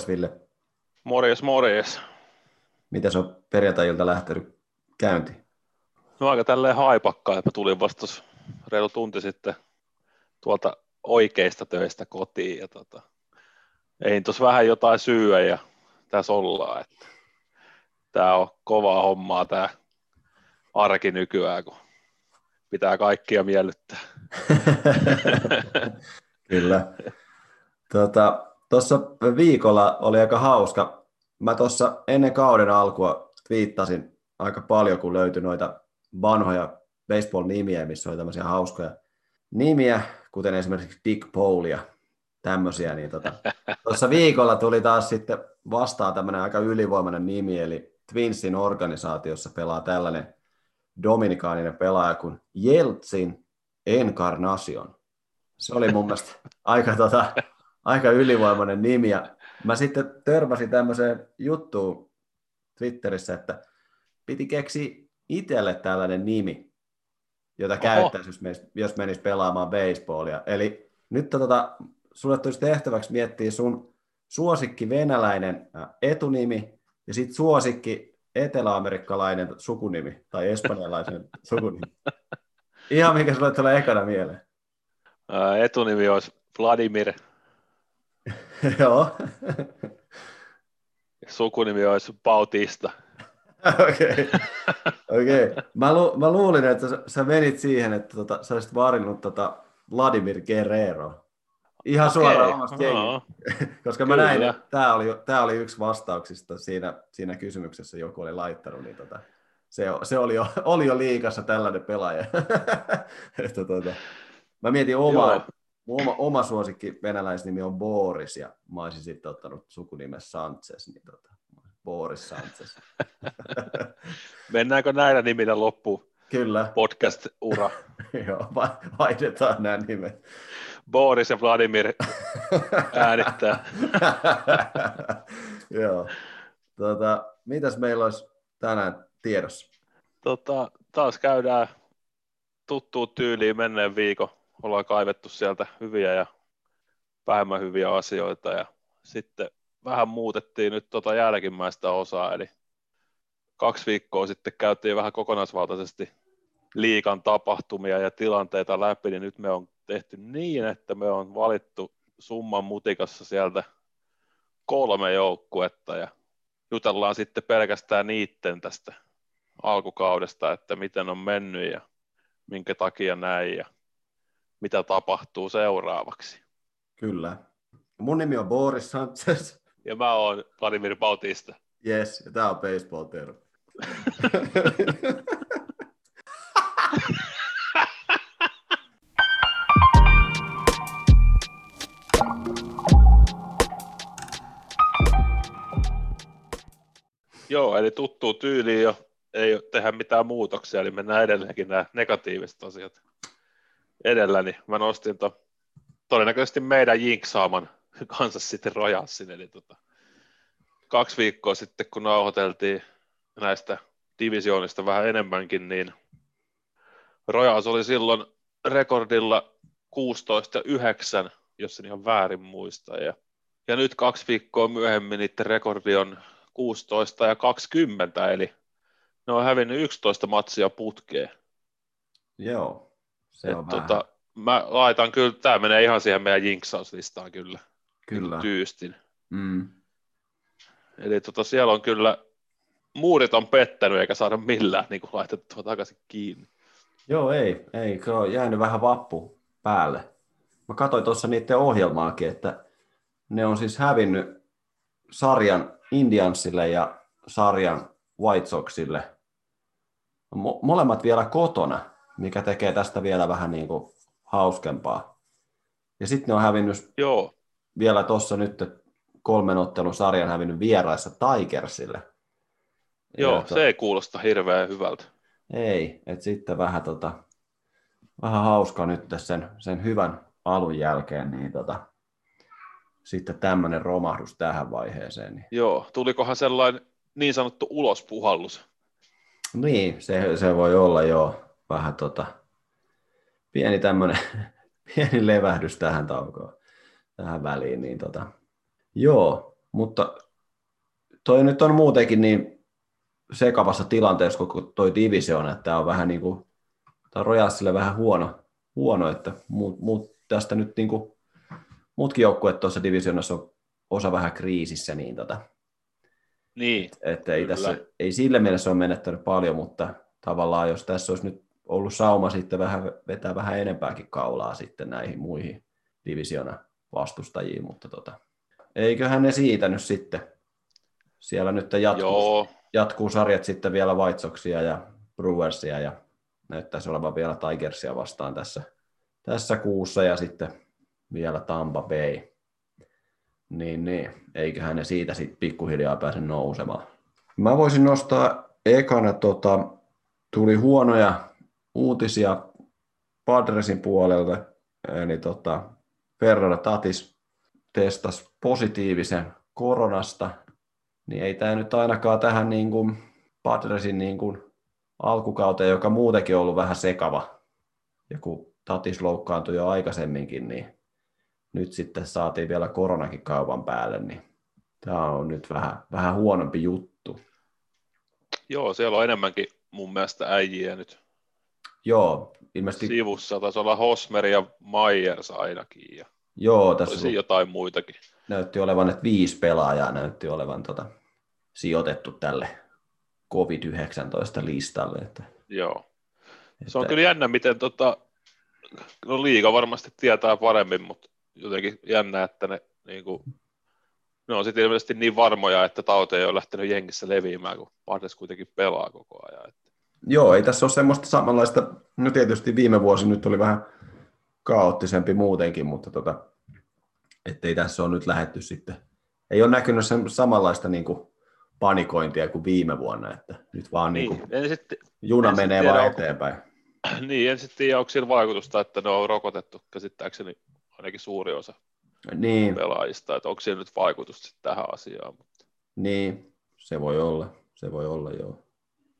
Morjes Ville. Morjes, morjes. Miten se on perjantai lähtenyt käynti? No aika tälleen haipakkaa, että tulin vasta reilu tunti sitten tuolta oikeista töistä kotiin ja tota, ei tuossa vähän jotain syyä ja tässä ollaan, että tämä on kovaa hommaa tämä arki nykyään, kun pitää kaikkia miellyttää. Kyllä. Tuota, Tuossa viikolla oli aika hauska. Mä tuossa ennen kauden alkua twiittasin aika paljon, kun löytyi noita vanhoja baseball-nimiä, missä oli tämmöisiä hauskoja nimiä, kuten esimerkiksi Dick Paul ja tämmöisiä. Niin tuossa tota, viikolla tuli taas sitten vastaan tämmöinen aika ylivoimainen nimi, eli Twinsin organisaatiossa pelaa tällainen dominikaaninen pelaaja kuin Jeltsin Encarnacion. Se oli mun mielestä aika tota, aika ylivoimainen nimi. Ja mä sitten törmäsin tämmöiseen juttuun Twitterissä, että piti keksiä itselle tällainen nimi, jota Oho. käyttäisi, jos, menis, jos menisi pelaamaan baseballia. Eli nyt tota, sulle tulisi tehtäväksi miettiä sun suosikki venäläinen etunimi ja sitten suosikki eteläamerikkalainen sukunimi tai espanjalaisen sukunimi. Ihan mikä sulle tulee ekana mieleen. Etunimi olisi Vladimir Joo. Sukunimi olisi Bautista. Okei. Okay. Okay. Mä, lu- mä luulin, että sä, sä menit siihen, että tota, sä olisit valinnut tota Vladimir Guerrero. Ihan okay. suoraan omasta no. Koska Kyllä. mä näin, että tämä oli, tää oli yksi vastauksista siinä, siinä kysymyksessä, joku oli laittanut, niin tota, se, se oli, jo, oli jo liikassa tällainen pelaaja. että tota, mä mietin omaa, oma, oma suosikki venäläisnimi on Boris ja mä olisin sitten ottanut sukunimen Sanchez, niin tota, Boris Sanchez. Mennäänkö näillä nimillä loppuun? Kyllä. Podcast-ura. Joo, vaihdetaan nämä nimet. Boris ja Vladimir äänittää. Joo. Tota, mitäs meillä olisi tänään tiedossa? Tota, taas käydään tuttuun tyyliin menneen viikon ollaan kaivettu sieltä hyviä ja vähemmän hyviä asioita ja sitten vähän muutettiin nyt tota jälkimmäistä osaa, eli kaksi viikkoa sitten käytiin vähän kokonaisvaltaisesti liikan tapahtumia ja tilanteita läpi, niin nyt me on tehty niin, että me on valittu summan mutikassa sieltä kolme joukkuetta ja jutellaan sitten pelkästään niitten tästä alkukaudesta, että miten on mennyt ja minkä takia näin ja mitä tapahtuu seuraavaksi. Kyllä. Mun nimi on Boris Sanchez. Ja mä oon Vladimir Bautista. Yes, ja tää on baseball terve. Joo, eli tuttuu tyyliin jo ei tehdä mitään muutoksia, eli mennään edelleenkin nämä negatiiviset asiat edellä, niin mä nostin to, todennäköisesti meidän jinksaaman kanssa sitten Royalsin, eli tota, kaksi viikkoa sitten, kun nauhoiteltiin näistä divisioonista vähän enemmänkin, niin Royals oli silloin rekordilla 16 ja 9, jos en ihan väärin muista, ja, ja nyt kaksi viikkoa myöhemmin niiden rekordi on 16 ja 20, eli ne on hävinnyt 11 matsia putkeen. Joo, se on tota, mä laitan kyllä, tämä menee ihan siihen meidän jinksauslistaan kyllä. Kyllä. Tyystin. Mm. Eli tota, siellä on kyllä, muurit on pettänyt eikä saada millään niin kuin laitettua takaisin kiinni. Joo, ei, ei, se on jäänyt vähän vappu päälle. Mä katsoin tuossa niiden ohjelmaakin, että ne on siis hävinnyt sarjan Indiansille ja sarjan White Soxille. Mo- molemmat vielä kotona mikä tekee tästä vielä vähän niin kuin hauskempaa. Ja sitten ne on hävinnyt Joo. vielä tuossa nyt kolmen ottelun sarjan hävinnyt vieraissa Tigersille. Joo, to... se ei kuulosta hirveän hyvältä. Ei, että sitten vähän, tota, vähän hauska nyt sen, sen hyvän alun jälkeen, niin tota, sitten tämmöinen romahdus tähän vaiheeseen. Niin... Joo, tulikohan sellainen niin sanottu ulospuhallus? Niin, se, se voi olla joo vähän tota, pieni tämmöinen pieni levähdys tähän taukoon, tähän väliin, niin tota, Joo, mutta toi nyt on muutenkin niin sekavassa tilanteessa koko toi division, että tämä on vähän niin kuin, tämä Rojassille vähän huono, huono että muut, muut tästä nyt niin kuin, muutkin joukkueet tuossa divisionassa on osa vähän kriisissä, niin tota, Niin, että ei, tässä, ei sille mielessä ole menettänyt paljon, mutta tavallaan jos tässä olisi nyt ollut sauma sitten vähän, vetää vähän enempääkin kaulaa sitten näihin muihin divisiona vastustajiin, mutta tota, eiköhän ne siitä nyt sitten. Siellä nyt jatkuu, joo, jatkuu sarjat sitten vielä White Soxia ja Brewersia ja näyttäisi olevan vielä Tigersia vastaan tässä, tässä kuussa ja sitten vielä Tampa Bay. Niin, niin. eiköhän ne siitä sitten pikkuhiljaa pääse nousemaan. Mä voisin nostaa ekana, tota, tuli huonoja uutisia Padresin puolelta, eli tota, Ferrara Tatis testasi positiivisen koronasta, niin ei tämä nyt ainakaan tähän niin kuin Padresin niin kuin alkukauteen, joka muutenkin on ollut vähän sekava, ja kun Tatis loukkaantui jo aikaisemminkin, niin nyt sitten saatiin vielä koronakin kaupan päälle, niin tämä on nyt vähän, vähän huonompi juttu. joo, siellä on enemmänkin mun mielestä äijiä nyt Joo, ilmeisesti, sivussa. Taisi olla Hosmer ja Myers ainakin, ja joo, tässä olisi jotain muitakin. näytti olevan, että viisi pelaajaa näytti olevan tota, sijoitettu tälle COVID-19 listalle. Että, Joo. että, Se on kyllä jännä, miten tota, no liiga varmasti tietää paremmin, mutta jotenkin jännä, että ne, niin kuin, ne on sitten ilmeisesti niin varmoja, että tauti ei ole lähtenyt jengissä leviämään, kun Padres kuitenkin pelaa koko ajan. Että, Joo, ei tässä ole semmoista samanlaista, no tietysti viime vuosi nyt oli vähän kaoottisempi muutenkin, mutta tota, ettei tässä ole nyt lähetty sitten, ei ole näkynyt sen samanlaista niin kuin panikointia kuin viime vuonna, että nyt vaan niin. niin, en sitten, juna en sit menee vaan onko- eteenpäin. niin, en sitten tiedä, onko sillä vaikutusta, että ne on rokotettu käsittääkseni ainakin suuri osa Niin, pelaajista, että onko siellä nyt vaikutusta tähän asiaan. niin, se voi olla, se voi olla joo.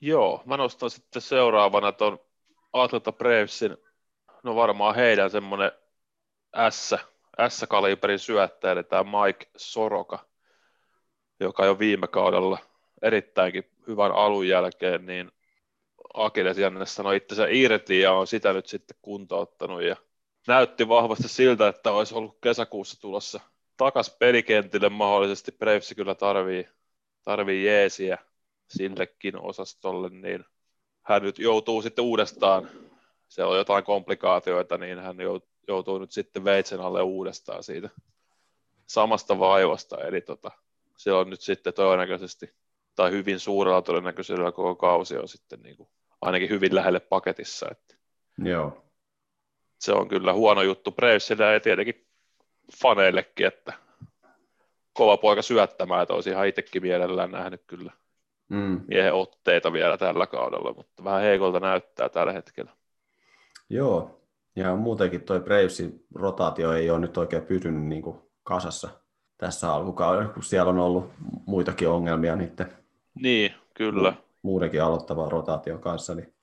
Joo, mä nostan sitten seuraavana tuon Atlanta Bravesin, no varmaan heidän semmoinen S, S-kaliberin syöttäjä, eli tämä Mike Soroka, joka jo viime kaudella erittäinkin hyvän alun jälkeen, niin Akiles Janne sanoi itsensä irti ja on sitä nyt sitten kuntouttanut ja näytti vahvasti siltä, että olisi ollut kesäkuussa tulossa takas pelikentille mahdollisesti. Braves kyllä tarvii, tarvii jeesiä sillekin osastolle, niin hän nyt joutuu sitten uudestaan, se on jotain komplikaatioita, niin hän jou- joutuu nyt sitten veitsen alle uudestaan siitä samasta vaivasta, eli tota, se on nyt sitten todennäköisesti, tai hyvin suurella todennäköisyydellä koko kausi on sitten niin kuin, ainakin hyvin lähelle paketissa, että Joo, se on kyllä huono juttu Bravesille ja tietenkin faneillekin, että kova poika syöttämään, että olisi ihan itsekin mielellään nähnyt kyllä mm. miehen otteita vielä tällä kaudella, mutta vähän heikolta näyttää tällä hetkellä. joo. Ja muutenkin toi Bravesin rotaatio ei ole nyt oikein pysynyt niin kuin kasassa tässä alkukaudella, kun siellä on ollut muitakin ongelmia niiden Niin, kyllä. muudenkin aloittavan rotaation kanssa, niin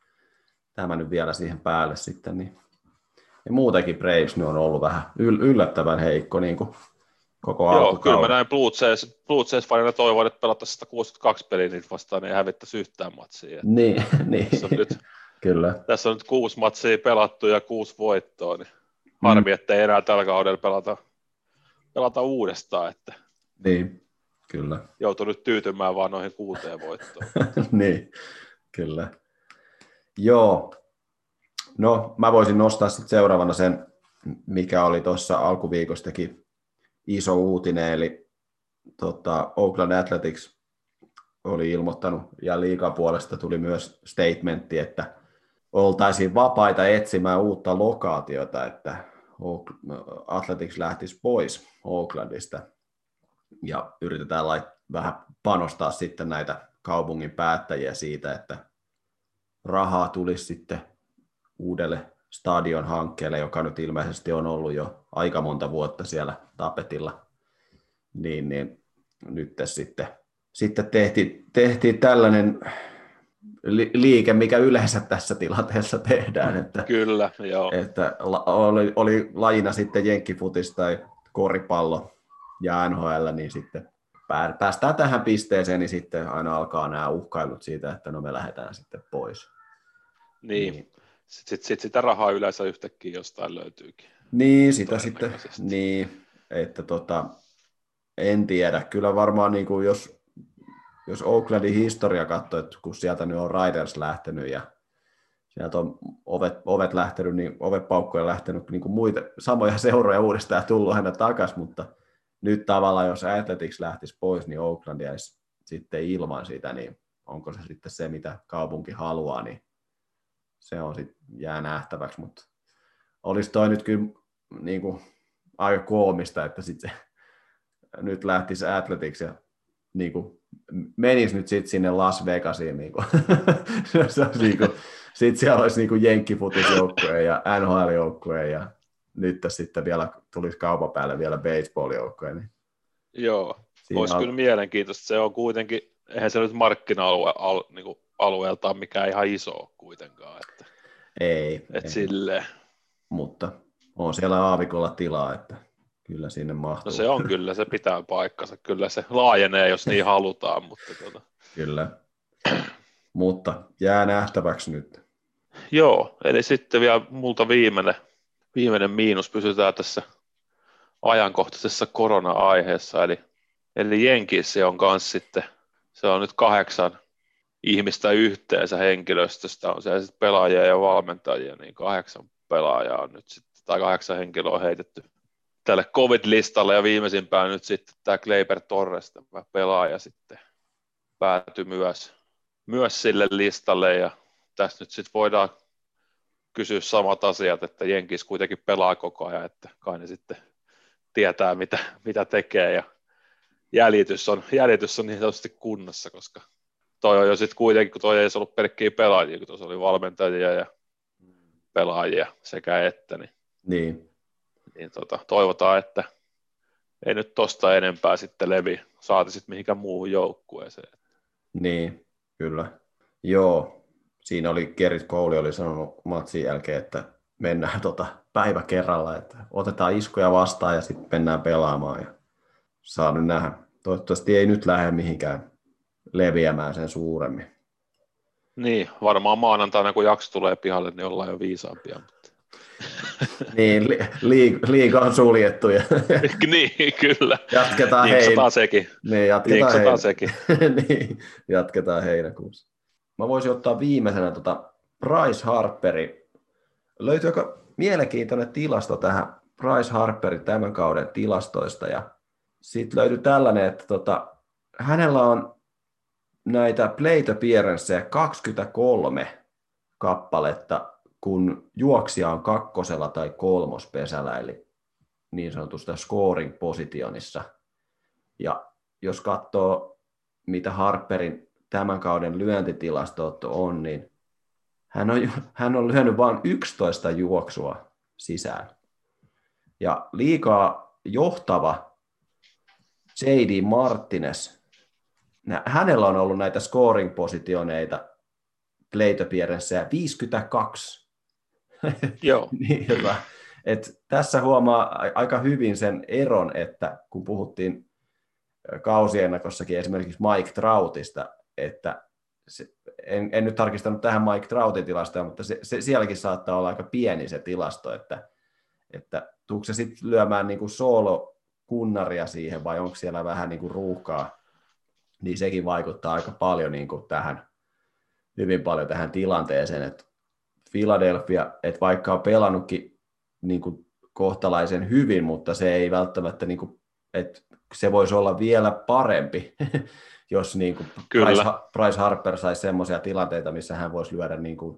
tämä nyt vielä siihen päälle sitten. Niin. Ja muutenkin Braves nyt on ollut vähän yl- yllättävän heikko niin kuin koko Joo, kyllä mä näin Blue Jays, Blue Jays fanina toivon, että pelattaisiin 162 peliä niitä vastaan, niin ei hävittäisi yhtään matsia. Niin, niin. Tässä on, nyt, kyllä. tässä on nyt kuusi matsia pelattu ja kuusi voittoa, niin harmi, että ei enää tällä kaudella pelata, pelata uudestaan, että Niin, kyllä. joutuu nyt tyytymään vaan noihin kuuteen voittoon. niin, kyllä. Joo. No, mä voisin nostaa sitten seuraavana sen, mikä oli tuossa alkuviikostakin iso uutinen, eli tota, Oakland Athletics oli ilmoittanut, ja liikan puolesta tuli myös statementti, että oltaisiin vapaita etsimään uutta lokaatiota, että Athletics lähtisi pois Oaklandista, ja yritetään lait, vähän panostaa sitten näitä kaupungin päättäjiä siitä, että rahaa tulisi sitten uudelle stadion hankkeelle, joka nyt ilmeisesti on ollut jo aika monta vuotta siellä tapetilla, niin, niin nyt sitten, sitten tehtiin, tehtiin tällainen li- liike, mikä yleensä tässä tilanteessa tehdään, että, Kyllä, joo. että oli, oli lajina sitten jenkkifutis tai koripallo, ja NHL, niin sitten päästään tähän pisteeseen, niin sitten aina alkaa nämä uhkailut siitä, että no me lähdetään sitten pois. Niin, niin. Sitten sit, sit sitä rahaa yleensä yhtäkkiä jostain löytyykin. Niin, sitä sitten, niin, että tota, en tiedä. Kyllä varmaan niin kuin jos, jos Oaklandin historia katsoo, että kun sieltä nyt on Riders lähtenyt ja sieltä on ovet, ovet lähtenyt, niin ovepaukkoja lähtenyt niin kuin muita, samoja seuroja uudestaan tullut hänä takaisin, mutta nyt tavallaan jos Athletics lähtisi pois, niin Oakland jäisi sitten ilman sitä, niin onko se sitten se, mitä kaupunki haluaa, niin se on sitten jää nähtäväksi, mutta olisi toi nyt kyllä niin kuin, aika koomista, että sitten se nyt lähtisi Athletics ja niin kuin, menisi nyt sitten sinne Las Vegasiin. Niin kuin, se olisi niin kuin, sitten siellä olisi niin jenkkifutisjoukkue ja NHL-joukkue ja nyt sitten vielä tulisi kaupan päälle vielä baseball-joukkue. Niin Joo, olisi on... kyllä mielenkiintoista. Se on kuitenkin, eihän se nyt markkina-alue al, niin kuin alueeltaan mikään ihan iso kuitenkaan. Että, ei. Et ei. Silleen. Mutta on siellä aavikolla tilaa, että kyllä sinne mahtuu. No se on kyllä, se pitää paikkansa. Kyllä se laajenee, jos niin halutaan. Mutta tuota. Kyllä. Mutta jää nähtäväksi nyt. Joo, eli sitten vielä multa viimeinen, viimeinen miinus, pysytään tässä ajankohtaisessa korona-aiheessa, eli, eli Jenkissä on kanssa sitten, se on nyt kahdeksan ihmistä yhteensä henkilöstöstä, on siellä sitten pelaajia ja valmentajia, niin kahdeksan pelaajaa on nyt sitten, tai kahdeksan henkilöä on heitetty tälle COVID-listalle, ja viimeisimpään nyt sitten tämä Kleiber Torres, tämä pelaaja sitten päätyi myös, myös sille listalle, ja tässä nyt sitten voidaan kysyä samat asiat, että Jenkis kuitenkin pelaa koko ajan, että kai ne sitten tietää, mitä, mitä tekee, ja jäljitys on, jäljitys on niin sanotusti kunnossa, koska toi on jo sitten kuitenkin, kun toi ei ollut pelkkiä pelaajia, kun tuossa oli valmentajia ja pelaajia sekä että, niin, niin. niin tota, toivotaan, että ei nyt tosta enempää sitten levi, saati sitten mihinkään muuhun joukkueeseen. Niin, kyllä. Joo, siinä oli Kerit Kouli oli sanonut matsin jälkeen, että mennään tota päivä kerralla, että otetaan iskoja vastaan ja sitten mennään pelaamaan ja saa nyt nähdä. Toivottavasti ei nyt lähde mihinkään leviämään sen suuremmin. Niin, varmaan maanantaina kun jakso tulee pihalle, niin ollaan jo viisaampia. Mutta... niin, li- li- liiga on suljettu. Ja... niin, kyllä. Jatketaan heinä. sekin. Niin, jatketaan heinä. sekin. niin, jatketaan heinäkuussa. Mä voisin ottaa viimeisenä tota Bryce Harperi. Löytyykö mielenkiintoinen tilasto tähän Bryce Harperin tämän kauden tilastoista? Ja sitten löytyy tällainen, että tota, hänellä on näitä plate appearanceja 23 kappaletta, kun juoksija on kakkosella tai kolmospesällä, eli niin sanotusta scoring positionissa. Ja jos katsoo, mitä Harperin tämän kauden lyöntitilastot on, niin hän on, hän on lyönyt vain 11 juoksua sisään. Ja liikaa johtava J.D. Martinez hänellä on ollut näitä scoring-positioneita plate appearanceja 52. Joo. niin, hyvä. Et tässä huomaa aika hyvin sen eron, että kun puhuttiin kausiennakossakin esimerkiksi Mike Troutista, että se, en, en nyt tarkistanut tähän Mike Troutin tilastoja, mutta se, se, sielläkin saattaa olla aika pieni se tilasto, että, että tuuko se sitten lyömään niin kuin solo kunnaria siihen vai onko siellä vähän niin kuin ruuhkaa niin sekin vaikuttaa aika paljon niin kuin tähän, hyvin paljon tähän tilanteeseen, että Philadelphia, että vaikka on pelannutkin niin kuin kohtalaisen hyvin, mutta se ei välttämättä, niin kuin, että se voisi olla vielä parempi, jos niin kuin Bryce, Bryce Harper saisi semmoisia tilanteita, missä hän voisi lyödä niin kuin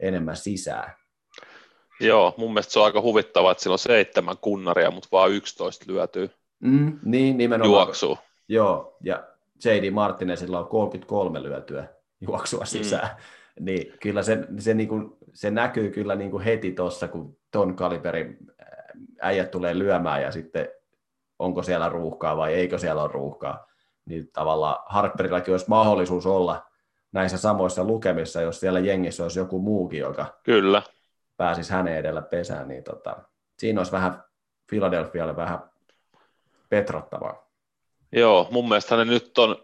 enemmän sisään. Joo, mun mielestä se on aika huvittavaa, että sillä on seitsemän kunnaria, mutta vain 11 lyötyy mm, niin, nimenomaan. juoksuu. Joo, ja J.D. Martinezilla on 33 lyötyä juoksua mm. sisään. Mm. Niin kyllä se, se, niin kuin, se näkyy kyllä niin kuin heti tuossa, kun ton kaliberin äijät tulee lyömään ja sitten onko siellä ruuhkaa vai eikö siellä ole ruuhkaa. Niin tavallaan Harperillakin olisi mahdollisuus olla näissä samoissa lukemissa, jos siellä jengissä olisi joku muukin, joka kyllä. pääsisi hänen edellä pesään, niin tota, siinä olisi vähän Philadelphialle vähän petrattavaa. Joo, mun mielestä ne nyt on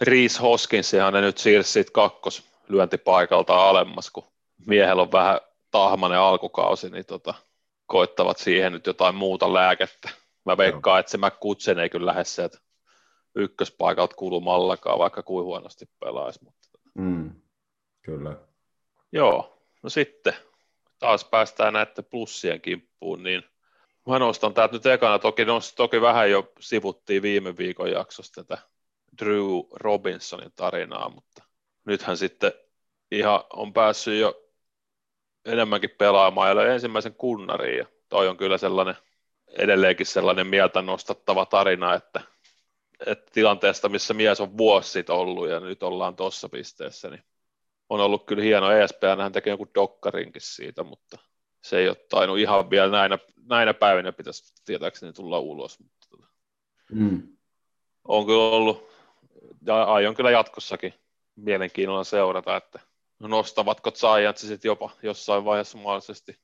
Reese Hoskinsihan ne nyt siirsi siitä kakkoslyöntipaikalta alemmas, kun miehellä on vähän tahmanen alkukausi, niin tota, koittavat siihen nyt jotain muuta lääkettä. Mä veikkaan, että se McCutchen ei kyllä lähde sieltä ykköspaikalta kulumallakaan, vaikka kuin huonosti pelaisi. Mutta... Mm, kyllä. Joo, no sitten taas päästään näiden plussien kimppuun, niin mä nostan täältä nyt ekana, toki, toki vähän jo sivuttiin viime viikon jaksosta tätä Drew Robinsonin tarinaa, mutta nythän sitten ihan on päässyt jo enemmänkin pelaamaan ja löi ensimmäisen kunnariin. Ja toi on kyllä sellainen edelleenkin sellainen mieltä nostattava tarina, että, että tilanteesta, missä mies on vuosi sitten ollut ja nyt ollaan tuossa pisteessä, niin on ollut kyllä hieno ESPN, hän tekee joku dokkarinkin siitä, mutta se ei ole tainnut ihan vielä näinä, näinä päivinä pitäisi tietääkseni tulla ulos. Mutta tota. mm. On kyllä ollut, ja aion kyllä jatkossakin mielenkiinnolla seurata, että nostavatko Giantsit jopa jossain vaiheessa mahdollisesti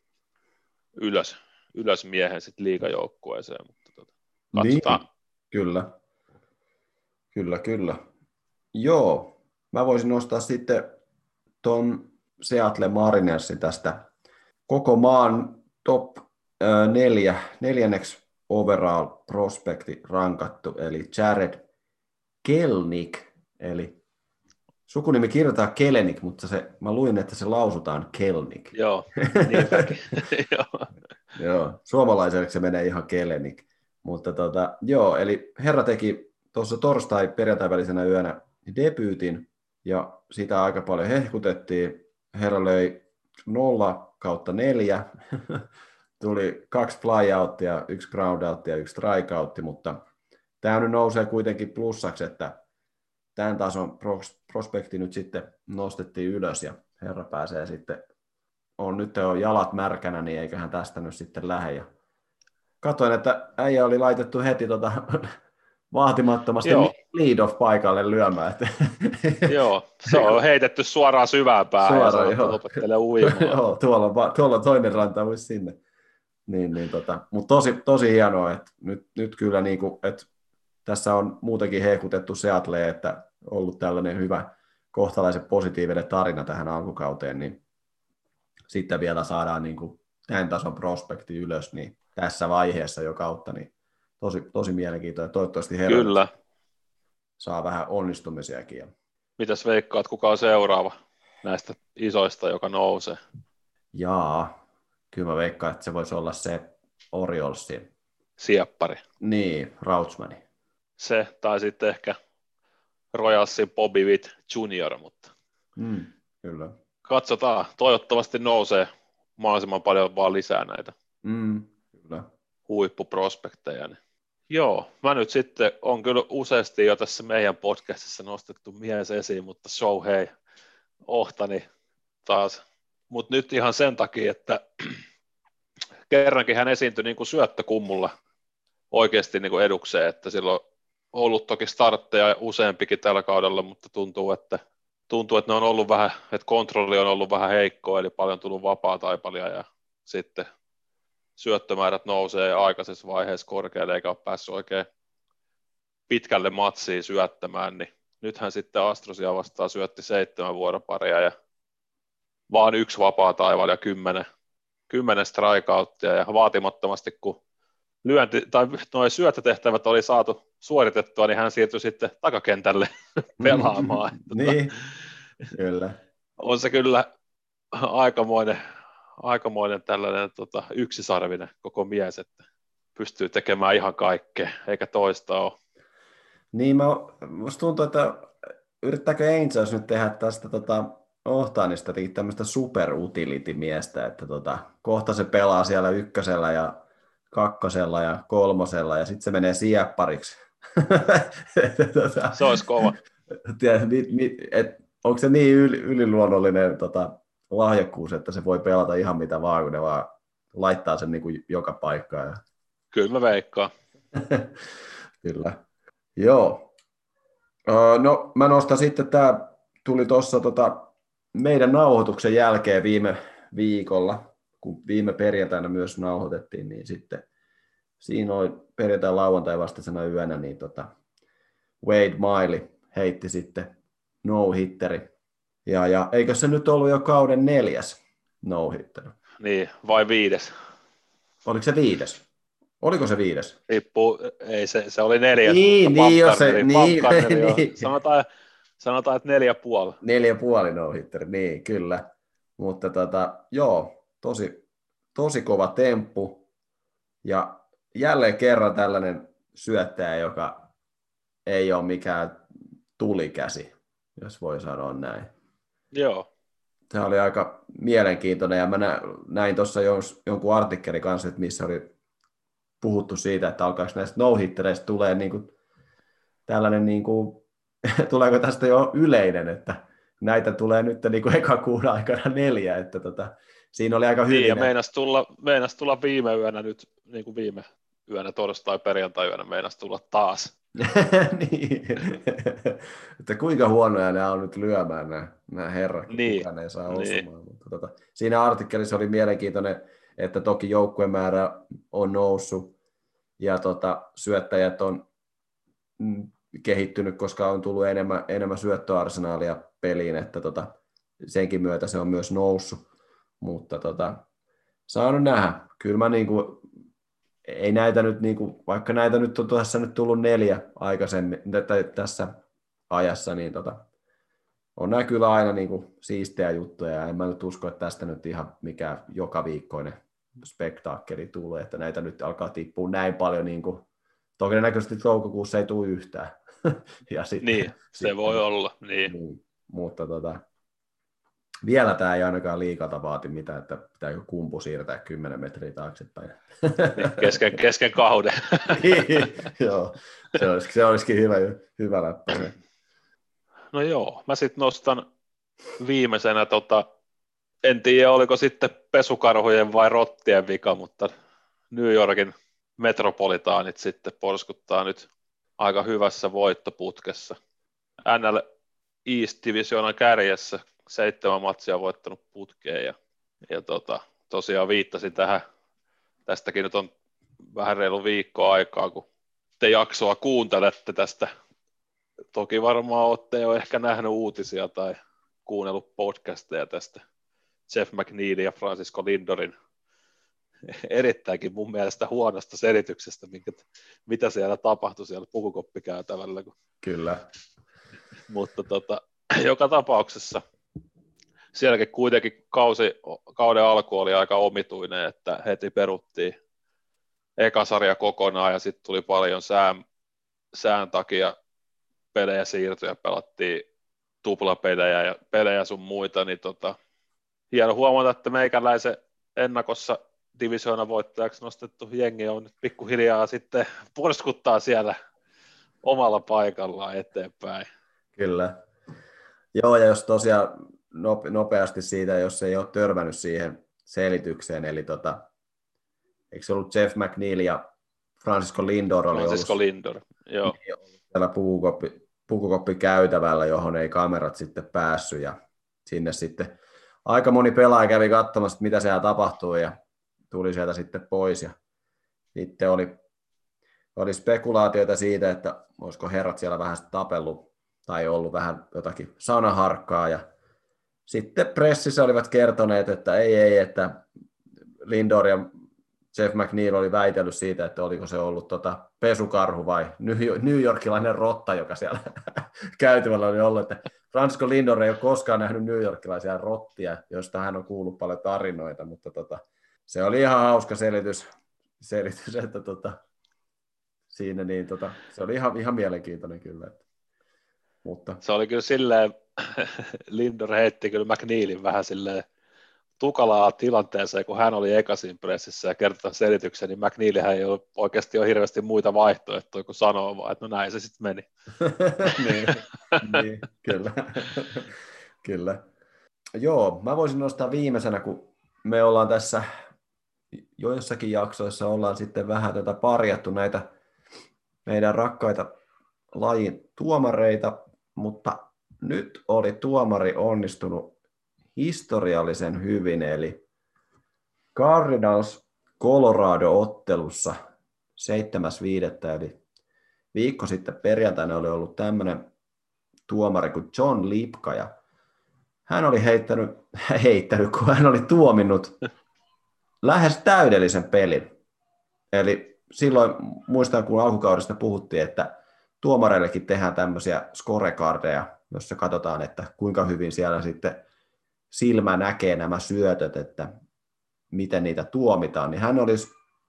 ylös, ylös miehen sitten liikajoukkueeseen, mutta tota, katsotaan. Niin, kyllä. Kyllä, kyllä. Joo, mä voisin nostaa sitten tuon Seattle Marinersin tästä koko maan top neljä, neljänneksi overall prospekti rankattu, eli Jared Kelnick, eli sukunimi kirjoitetaan Kelenik, mutta se, mä luin, että se lausutaan Kelnik. Joo, joo. joo, suomalaiseksi se menee ihan Kelenik. Mutta tota, joo, eli herra teki tuossa torstai perjantai välisenä yönä debyytin, ja sitä aika paljon hehkutettiin. Herra löi 0 kautta 4, tuli kaksi flyouttia, yksi groundout ja yksi strikeout, mutta tämä nyt nousee kuitenkin plussaksi, että tämän tason prospekti nyt sitten nostettiin ylös ja herra pääsee sitten, on nyt jo jalat märkänä, niin eiköhän tästä nyt sitten lähde. Ja katoin, että äijä oli laitettu heti tota, vaatimattomasti Joo. lead-off paikalle lyömään. Että... Joo, se on heitetty suoraan syvään päähän suoraan, ja joo. lopettelee uimaan. joo, tuolla on, tuolla on toinen ranta, voisi sinne. Niin, niin tota, Mutta tosi, tosi hienoa, että nyt, nyt kyllä niin kuin, että tässä on muutenkin hehkutettu Seattle, että ollut tällainen hyvä kohtalaisen positiivinen tarina tähän alkukauteen, niin sitten vielä saadaan niin kuin tämän tason prospekti ylös, niin tässä vaiheessa jo kautta, niin tosi, tosi mielenkiintoinen. Toivottavasti herra Kyllä. saa vähän onnistumisiakin. Mitäs veikkaat, kuka on seuraava näistä isoista, joka nousee? Jaa, kyllä mä veikkaan, että se voisi olla se Oriolsin. Sieppari. Niin, Rautsmani. Se, tai sitten ehkä Royalsin Bobby Witt Junior, mutta mm, kyllä. katsotaan. Toivottavasti nousee mahdollisimman paljon vaan lisää näitä mm, kyllä. huippuprospekteja. Niin Joo, mä nyt sitten on kyllä useasti jo tässä meidän podcastissa nostettu mies esiin, mutta show hei, Ohtani taas. Mutta nyt ihan sen takia, että kerrankin hän esiintyi niin kuin syöttökummulla oikeasti niin kuin edukseen, että silloin ollut toki startteja useampikin tällä kaudella, mutta tuntuu, että, tuntuu, että ne on ollut vähän, että kontrolli on ollut vähän heikkoa, eli paljon tullut vapaa taipalia ja sitten syöttömäärät nousee aikaisessa vaiheessa korkealle eikä ole päässyt oikein pitkälle matsiin syöttämään, niin nythän sitten Astrosia vastaan syötti seitsemän vuoroparia ja vaan yksi vapaa taival ja kymmenen, kymmenen strikeouttia ja vaatimattomasti kun lyönti, tai nuo syöttötehtävät oli saatu suoritettua, niin hän siirtyi sitten takakentälle pelaamaan. niin, kyllä. On se kyllä aikamoinen aikamoinen tällainen tota, yksisarvinen koko mies, että pystyy tekemään ihan kaikkea, eikä toista ole. Niin, mä, musta tuntuu, että yrittääkö Angels nyt tehdä tästä tota, Ohtaanista tämmöistä superutility-miestä, että tota, kohta se pelaa siellä ykkösellä ja kakkosella ja kolmosella ja sitten se menee sieppariksi. tota, se olisi kova. Tiedä, mi, mi, et, onko se niin yli, yliluonnollinen tota, lahjakkuus, että se voi pelata ihan mitä vaan, kun ne vaan laittaa sen niin kuin joka paikkaan. Ja... Kyllä mä veikkaan. Kyllä. Joo. No mä nostan sitten, tämä tuli tuossa tota, meidän nauhoituksen jälkeen viime viikolla, kun viime perjantaina myös nauhoitettiin, niin sitten siinä oli perjantai lauantai vastaisena yönä, niin tota Wade Miley heitti sitten no-hitteri. Ja, ja eikö se nyt ollut jo kauden neljäs no-hitteri? Niin, vai viides? Oliko se viides? Oliko se viides? Riippuu, ei se, se oli neljäs. Niin, niin, jos se, niin, niin. Sanotaan, sanotaan, että neljä puoli. Neljä puoli no hitteri, niin kyllä. Mutta tota, joo, tosi, tosi kova temppu. Ja jälleen kerran tällainen syöttäjä, joka ei ole mikään tulikäsi, jos voi sanoa näin. Joo. Tämä oli aika mielenkiintoinen ja mä näin tuossa jonkun artikkelin kanssa, että missä oli puhuttu siitä, että alkaako näistä no tulee niin kuin tällainen, niin kuin, tuleeko tästä jo yleinen, että näitä tulee nyt niin kuin eka kuun aikana neljä, että tota, siinä oli aika hyvin. Niin, ja meinas tulla, meinas tulla viime yönä nyt, niin kuin viime yönä, torstai perjantai yönä meinas tulla taas. niin. että kuinka huonoja nämä on nyt lyömään nämä, nämä herrat, niin. kukaan ei saa niin. osumaan. Mutta tota, siinä artikkelissa oli mielenkiintoinen, että toki määrä on noussut ja tota, syöttäjät on mm, kehittynyt, koska on tullut enemmän, enemmän syöttöarsenaalia peliin, että tota, senkin myötä se on myös noussut. Mutta tota, saanut nähdä. Kyllä mä niinku, ei näitä nyt, niinku, vaikka näitä nyt on tässä nyt tullut neljä aikaisemmin tässä ajassa, niin tota, on nämä kyllä aina niinku siistejä juttuja, ja en mä nyt usko, että tästä nyt ihan mikään joka viikkoinen spektaakkeli tulee, että näitä nyt alkaa tippua näin paljon, niin kuin, todennäköisesti toukokuussa ei tule yhtään. ja sitten, niin, se sitten, voi olla. Niin. Niin, mutta tota, vielä tämä ei ainakaan liikata vaati mitään, että pitääkö kumpu siirtää 10 metriä taaksepäin. Niin, kesken, kesken kauden. niin, joo, se, olisi, se olisikin hyvä, hyvä läppä. No joo, mä sitten nostan viimeisenä tota, en tiedä oliko sitten pesukarhujen vai rottien vika, mutta New Yorkin metropolitaanit sitten porskuttaa nyt aika hyvässä voittoputkessa. NL East Divisionan kärjessä seitsemän matsia voittanut putkeen ja, ja tota, tosiaan viittasin tähän, tästäkin nyt on vähän reilu viikko aikaa, kun te jaksoa kuuntelette tästä. Toki varmaan olette jo ehkä nähnyt uutisia tai kuunnellut podcasteja tästä Jeff McNeil ja Francisco Lindorin erittäinkin mun mielestä huonosta selityksestä, minkä, mitä siellä tapahtui siellä pukukoppikäytävällä. Kyllä. Mutta tota, joka tapauksessa sielläkin kuitenkin kausi, kauden alku oli aika omituinen, että heti peruttiin eka sarja kokonaan ja sitten tuli paljon sään, sään takia pelejä siirtyjä, pelattiin tuplapelejä ja pelejä sun muita, niin tota, hieno huomata, että meikäläisen ennakossa divisioona voittajaksi nostettu jengi on nyt pikkuhiljaa sitten porskuttaa siellä omalla paikallaan eteenpäin. Kyllä. Joo, ja jos tosiaan nopeasti siitä, jos ei ole törmännyt siihen selitykseen, eli tota, eikö se ollut Jeff McNeil ja Francisco Lindor oli Francisco ollut, Lindor, joo. Niin täällä pukukoppi, pukukoppi käytävällä, johon ei kamerat sitten päässyt, ja sinne sitten aika moni pelaaja kävi katsomassa, mitä siellä tapahtuu ja tuli sieltä sitten pois. Ja sitten oli, oli spekulaatioita siitä, että olisiko herrat siellä vähän tapellut tai ollut vähän jotakin sanaharkkaa. Ja sitten pressissä olivat kertoneet, että ei, ei, että Lindor ja Jeff McNeil oli väitellyt siitä, että oliko se ollut tota pesukarhu vai New Yorkilainen rotta, joka siellä käytävällä oli ollut. Että Francisco Lindor ei ole koskaan nähnyt New Yorkilaisia rottia, joista hän on kuullut paljon tarinoita, mutta tota, se oli ihan hauska selitys, selitys että tota, siinä niin, tota, se oli ihan, ihan mielenkiintoinen kyllä. Että, mutta. Se oli kyllä silleen, Lindor heitti kyllä McNeilin vähän silleen tukalaa tilanteeseen, kun hän oli ekasin pressissä ja kertoi selityksen, niin McNeilhän ei ole oikeasti ole hirveästi muita vaihtoehtoja kuin sanoa vaan, että no näin se sitten meni. niin, niin, kyllä. kyllä. Joo, mä voisin nostaa viimeisenä, kun me ollaan tässä joissakin jaksoissa ollaan sitten vähän tätä parjattu näitä meidän rakkaita lajin tuomareita, mutta nyt oli tuomari onnistunut historiallisen hyvin, eli Cardinals Colorado-ottelussa 7.5. eli viikko sitten perjantaina oli ollut tämmöinen tuomari kuin John Lipka ja hän oli heittänyt, heittänyt, kun hän oli tuominnut lähes täydellisen pelin. Eli silloin muistan, kun alkukaudesta puhuttiin, että tuomareillekin tehdään tämmöisiä scorecardeja, jossa katsotaan, että kuinka hyvin siellä sitten silmä näkee nämä syötöt, että miten niitä tuomitaan, niin hän olisi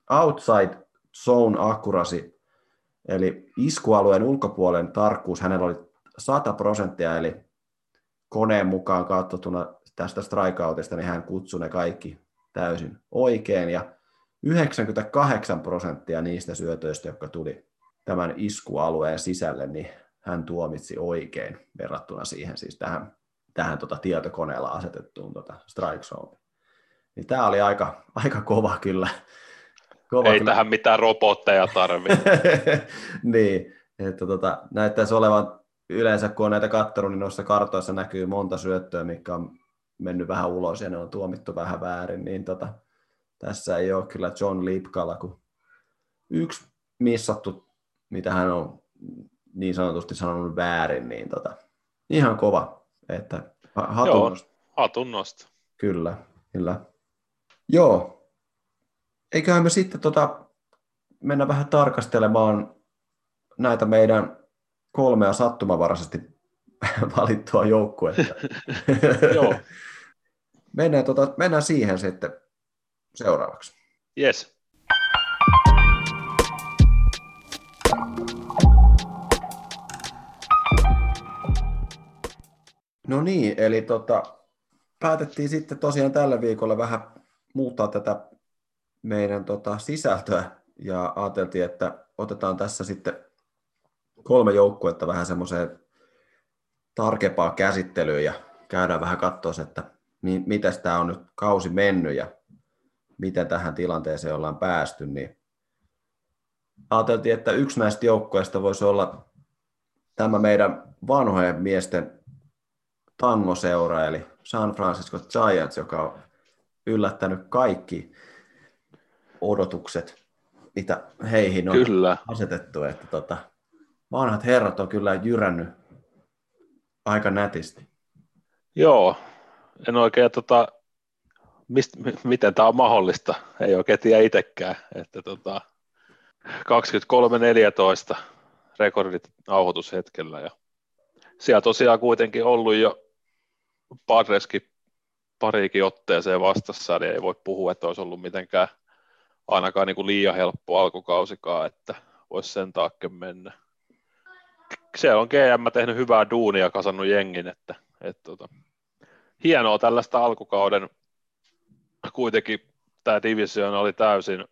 outside zone accuracy, eli iskualueen ulkopuolen tarkkuus, hänellä oli 100 prosenttia, eli koneen mukaan katsottuna tästä strikeoutista, niin hän kutsui ne kaikki täysin oikein, ja 98 prosenttia niistä syötöistä, jotka tuli tämän iskualueen sisälle, niin hän tuomitsi oikein verrattuna siihen siis tähän, tähän tota tietokoneella asetettuun tota strike zone. Niin tämä oli aika, aika kova kyllä. Kova Ei kyllä. tähän mitään robotteja tarvitse. niin, että tota, näyttäisi olevan yleensä, kun on näitä katsonut, niin noissa kartoissa näkyy monta syöttöä, mikä on mennyt vähän ulos ja ne on tuomittu vähän väärin, niin tota, tässä ei ole kyllä John Lipkalla, kun yksi missattu, mitä hän on niin sanotusti sanonut väärin, niin tota, ihan kova. Että hatunnosta. Joo, hatunnosta. Kyllä, kyllä. Joo. Eiköhän me sitten tota, mennä vähän tarkastelemaan näitä meidän kolmea sattumavaraisesti valittua joukkuetta. Joo. mennään, tota, mennään siihen sitten seuraavaksi. Yes. No niin, eli tota, päätettiin sitten tosiaan tällä viikolla vähän muuttaa tätä meidän tota, sisältöä ja ajateltiin, että otetaan tässä sitten kolme joukkuetta vähän semmoiseen tarkempaan käsittelyyn ja käydään vähän katsoa, että mi- miten tämä on nyt kausi mennyt ja miten tähän tilanteeseen ollaan päästy, niin ajateltiin, että yksi näistä joukkueista voisi olla tämä meidän vanhojen miesten tangoseura, eli San Francisco Giants, joka on yllättänyt kaikki odotukset, mitä heihin on kyllä. asetettu. Että tota, vanhat herrat on kyllä jyrännyt aika nätisti. Joo, en oikein, tota, mist, m- miten tämä on mahdollista, ei oikein tiedä itsekään, että tota, 23-14 rekordit nauhoitushetkellä ja siellä tosiaan kuitenkin ollut jo Padreskin pariikin otteeseen vastassa, niin ei voi puhua, että olisi ollut mitenkään ainakaan niin kuin liian helppo alkukausikaan, että voisi sen taakke mennä. Se on GM tehnyt hyvää duunia kasannut jengin, että, että tota, hienoa tällaista alkukauden. Kuitenkin tämä division oli täysin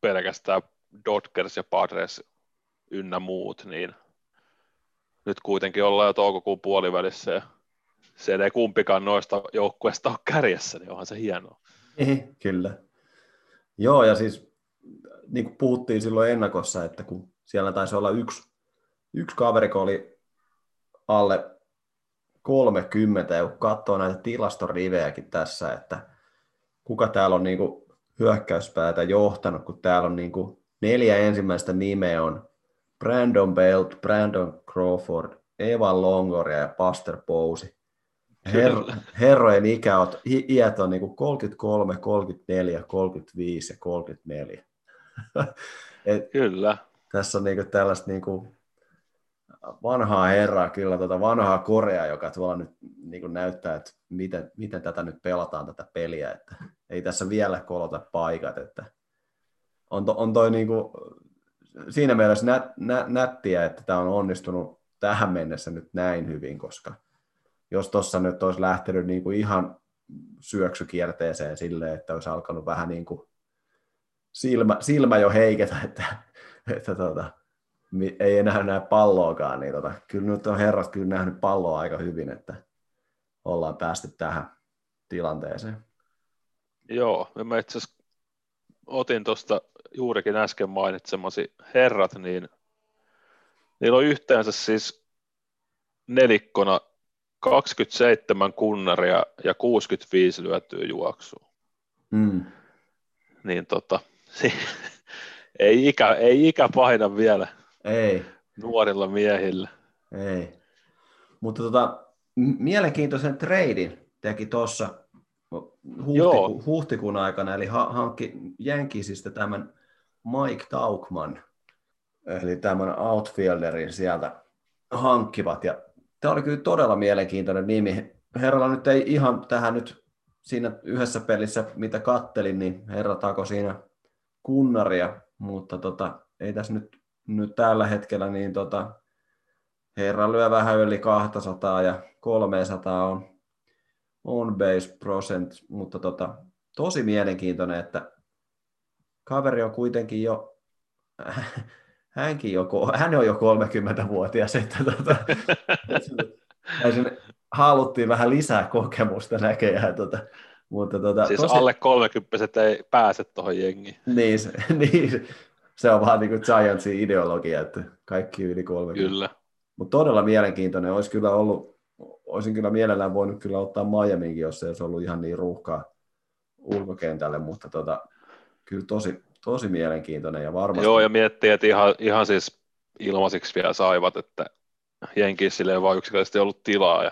pelkästään Dodgers ja Padres ynnä muut, niin nyt kuitenkin ollaan jo toukokuun puolivälissä ja se ei kumpikaan noista joukkueista ole kärjessä, niin onhan se hienoa. Niin, kyllä. Joo, ja siis niin kuin puhuttiin silloin ennakossa, että kun siellä taisi olla yksi, yksi kaveri, kun oli alle 30, ja kun katsoo näitä tilastorivejäkin tässä, että kuka täällä on niin kuin hyökkäyspäätä johtanut, kun täällä on niin kuin neljä ensimmäistä nimeä on Brandon Belt, Brandon Crawford, Evan Longoria ja Pastor Posey. Her, herrojen ikä on, iät on niin 33, 34, 35 ja 34. Et kyllä. Tässä on niin tällaista niin vanhaa herraa, kyllä tuota vanhaa Korea, joka tuolla nyt niin näyttää, että miten, miten tätä nyt pelataan tätä peliä, että ei tässä vielä kolota paikat, että on, to, on toi niin kuin, siinä mielessä nät, nä, nättiä, että tämä on onnistunut tähän mennessä nyt näin hyvin, koska – jos tuossa nyt olisi lähtenyt niin kuin ihan syöksykierteeseen silleen, että olisi alkanut vähän niin kuin silmä, silmä jo heiketä, että, että tota, ei enää näe palloakaan, niin tota, kyllä nyt on herrat kyllä nähnyt palloa aika hyvin, että ollaan päästy tähän tilanteeseen. Joo, mä itse asiassa otin tuosta juurikin äsken mainitsemasi herrat, niin niillä on yhteensä siis nelikkona 27 kunnaria ja 65 lyötyä juoksua. Mm. Niin tota, ei, ikä, ei ikä paina vielä Ei, nuorilla miehillä. ei. Mutta tota, mielenkiintoisen treidin teki tuossa huhtiku, huhtikuun aikana, eli ha- hankki Jenkisistä tämän Mike Taukman, eli tämän outfielderin sieltä hankkivat. Ja tämä oli kyllä todella mielenkiintoinen nimi. Herralla nyt ei ihan tähän nyt siinä yhdessä pelissä, mitä kattelin, niin herra tako siinä kunnaria, mutta tota, ei tässä nyt, nyt tällä hetkellä, niin tota, herra lyö vähän yli 200 ja 300 on on base percent, mutta tota, tosi mielenkiintoinen, että kaveri on kuitenkin jo, hänkin jo, hän on jo 30-vuotias, että tota, sen haluttiin vähän lisää kokemusta näköjään, tota, mutta tota, Siis tosi, alle 30 ei pääse tuohon jengiin. niin, se, niin, se on vaan niin kuin Giantsin ideologia, että kaikki yli 30. Kyllä. Mutta todella mielenkiintoinen. Olisi kyllä ollut, olisin kyllä mielellään voinut kyllä ottaa Miamiinkin, jos se olisi ollut ihan niin ruuhkaa ulkokentälle, mutta tota, kyllä tosi, tosi mielenkiintoinen ja varmasti. Joo, ja miettii, että ihan, ihan siis ilmaisiksi vielä saivat, että Jenkissä ei vaan yksinkertaisesti ollut tilaa, ja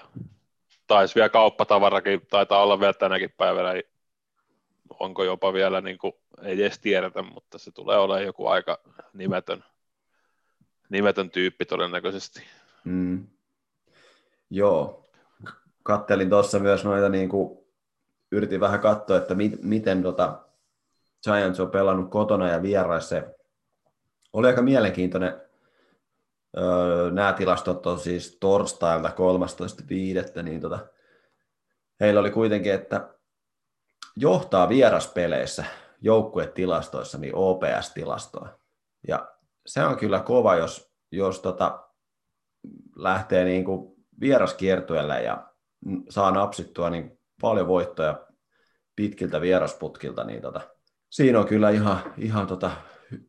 taisi vielä kauppatavarakin, taitaa olla vielä tänäkin päivänä, onko jopa vielä, niin kuin, ei edes tiedetä, mutta se tulee olemaan joku aika nimetön, nimetön tyyppi todennäköisesti. Mm. Joo. Kattelin tuossa myös noita, niin kuin, yritin vähän katsoa, että mi- miten tota Giants on pelannut kotona ja vieraissa. Oli aika mielenkiintoinen. Öö, nämä tilastot on siis torstailta 13.5. Niin tota, heillä oli kuitenkin, että johtaa vieraspeleissä joukkuetilastoissa niin OPS-tilastoa. Ja se on kyllä kova, jos, jos tota, lähtee niin kuin vieraskiertueelle ja saa napsittua niin paljon voittoja pitkiltä vierasputkilta, niin tota, siinä on kyllä ihan, ihan tota,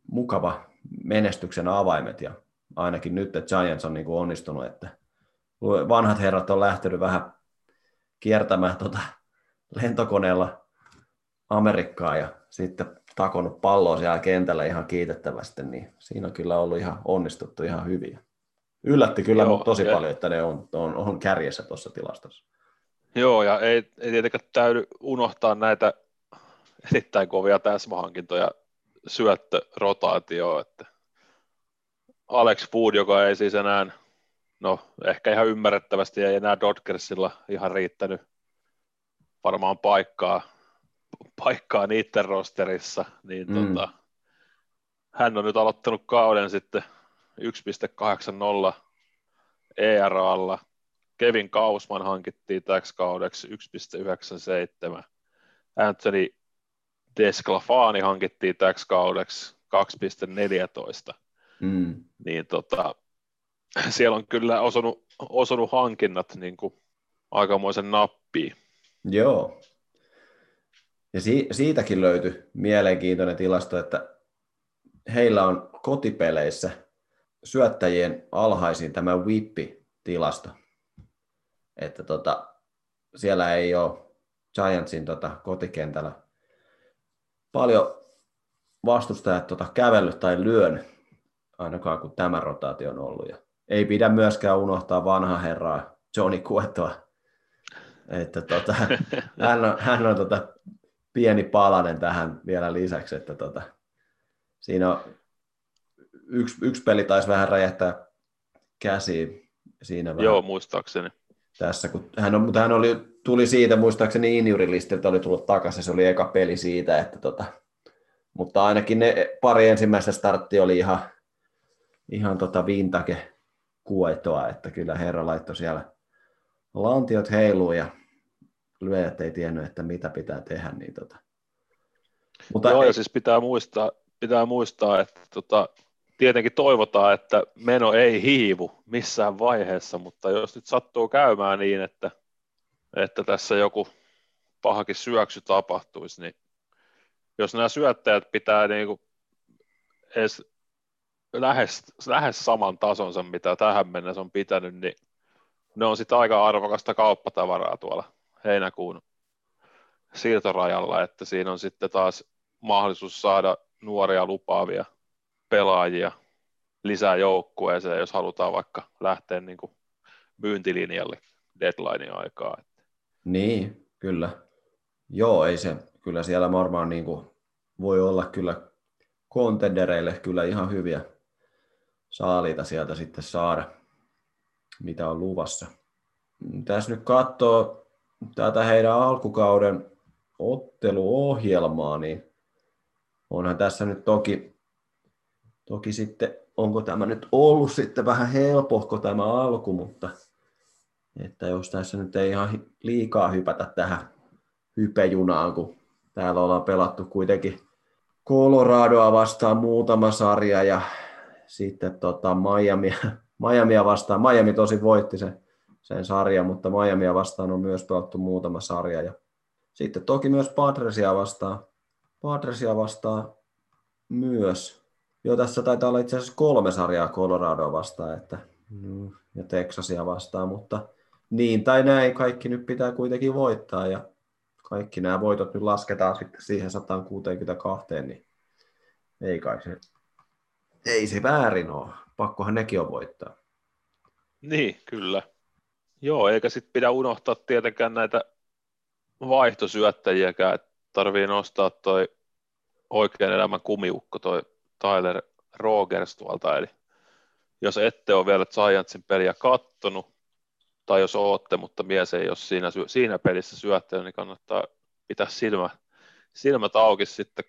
mukava menestyksen avaimet ja ainakin nyt, että Giants on niin kuin onnistunut, että vanhat herrat on lähtenyt vähän kiertämään tota lentokoneella Amerikkaa ja sitten takonut palloa siellä kentällä ihan kiitettävästi, niin siinä on kyllä ollut ihan onnistuttu ihan hyvin. Yllätti kyllä Joo, tosi ja- paljon, että ne on, on, on kärjessä tuossa tilastossa. Joo, ja ei, ei tietenkään täydy unohtaa näitä erittäin kovia täsmähankintoja syöttörotaatioon, että Alex Wood, joka ei siis enää, no ehkä ihan ymmärrettävästi ei enää Dodgersilla ihan riittänyt varmaan paikkaa, paikkaa niiden rosterissa, niin mm. tota, hän on nyt aloittanut kauden sitten 1.80 ERAlla. Kevin Kausman hankittiin täksi kaudeksi 1.97. Anthony Desclafani hankittiin täksi kaudeksi 2.14. Mm. Niin tota, siellä on kyllä osunut, osunut hankinnat niin kuin aikamoisen nappiin. Joo. Ja si- siitäkin löytyi mielenkiintoinen tilasto, että heillä on kotipeleissä syöttäjien alhaisin tämä whippi-tilasto. Että tota, siellä ei ole Giantsin tota, kotikentällä paljon vastustajat tota, kävellyt tai lyönyt, ainakaan kun tämä rotaatio on ollut. Ja ei pidä myöskään unohtaa vanha herraa Johnny Cuetoa, että tota, hän on, hän on tota, pieni palanen tähän vielä lisäksi, että tota, siinä on yksi, yksi peli taisi vähän räjähtää käsiin siinä vähän Joo, muistaakseni. tässä, kun hän, on, mutta hän oli, tuli siitä, muistaakseni injurilistiltä oli tullut takaisin, se oli eka peli siitä, että tota, mutta ainakin ne pari ensimmäistä startti oli ihan, ihan tota vintage kuetoa, että kyllä herra laittoi siellä lantiot heiluu ja lyöjät ei tiennyt, että mitä pitää tehdä. Niin tota. Mutta Joo, ei, ja siis pitää muistaa, pitää muistaa että tota, tietenkin toivotaan, että meno ei hiivu missään vaiheessa, mutta jos nyt sattuu käymään niin, että, että tässä joku pahakin syöksy tapahtuisi, niin jos nämä syöttäjät pitää niin kuin edes lähes, lähes saman tasonsa, mitä tähän mennessä on pitänyt, niin ne on sitten aika arvokasta kauppatavaraa tuolla heinäkuun siirtorajalla, että siinä on sitten taas mahdollisuus saada nuoria lupaavia pelaajia lisää joukkueeseen, jos halutaan vaikka lähteä niin kuin myyntilinjalle deadlinein aikaa. Niin, kyllä. Joo, ei se, kyllä siellä varmaan niin kuin voi olla kyllä kontendereille kyllä ihan hyviä saaliita sieltä sitten saada, mitä on luvassa. Tässä nyt katsoo tätä heidän alkukauden otteluohjelmaa, niin onhan tässä nyt toki, toki sitten, onko tämä nyt ollut sitten vähän helpohko tämä alku, mutta että jos tässä nyt ei ihan liikaa hypätä tähän hypejunaan, kun täällä ollaan pelattu kuitenkin Coloradoa vastaan muutama sarja ja sitten tota Miami, Miamia vastaan. Miami tosi voitti sen, sen sarjan, mutta Miamia vastaan on myös pelattu muutama sarja. Ja sitten toki myös Padresia vastaan. Padresia vastaan myös. Jo tässä taitaa olla itse asiassa kolme sarjaa Coloradoa vastaan että, ja Texasia vastaan, mutta niin tai näin kaikki nyt pitää kuitenkin voittaa ja kaikki nämä voitot nyt lasketaan sitten siihen 162, niin ei kai se, ei se väärin ole. Pakkohan nekin on voittaa. Niin, kyllä. Joo, eikä sitten pidä unohtaa tietenkään näitä vaihtosyöttäjiäkään, että tarvii nostaa toi oikean elämän kumiukko, toi Tyler Rogers tuolta, eli jos ette ole vielä Giantsin peliä kattonut, tai jos ootte, mutta mies ei ole siinä, siinä pelissä syöttänyt, niin kannattaa pitää silmä, silmät auki sitten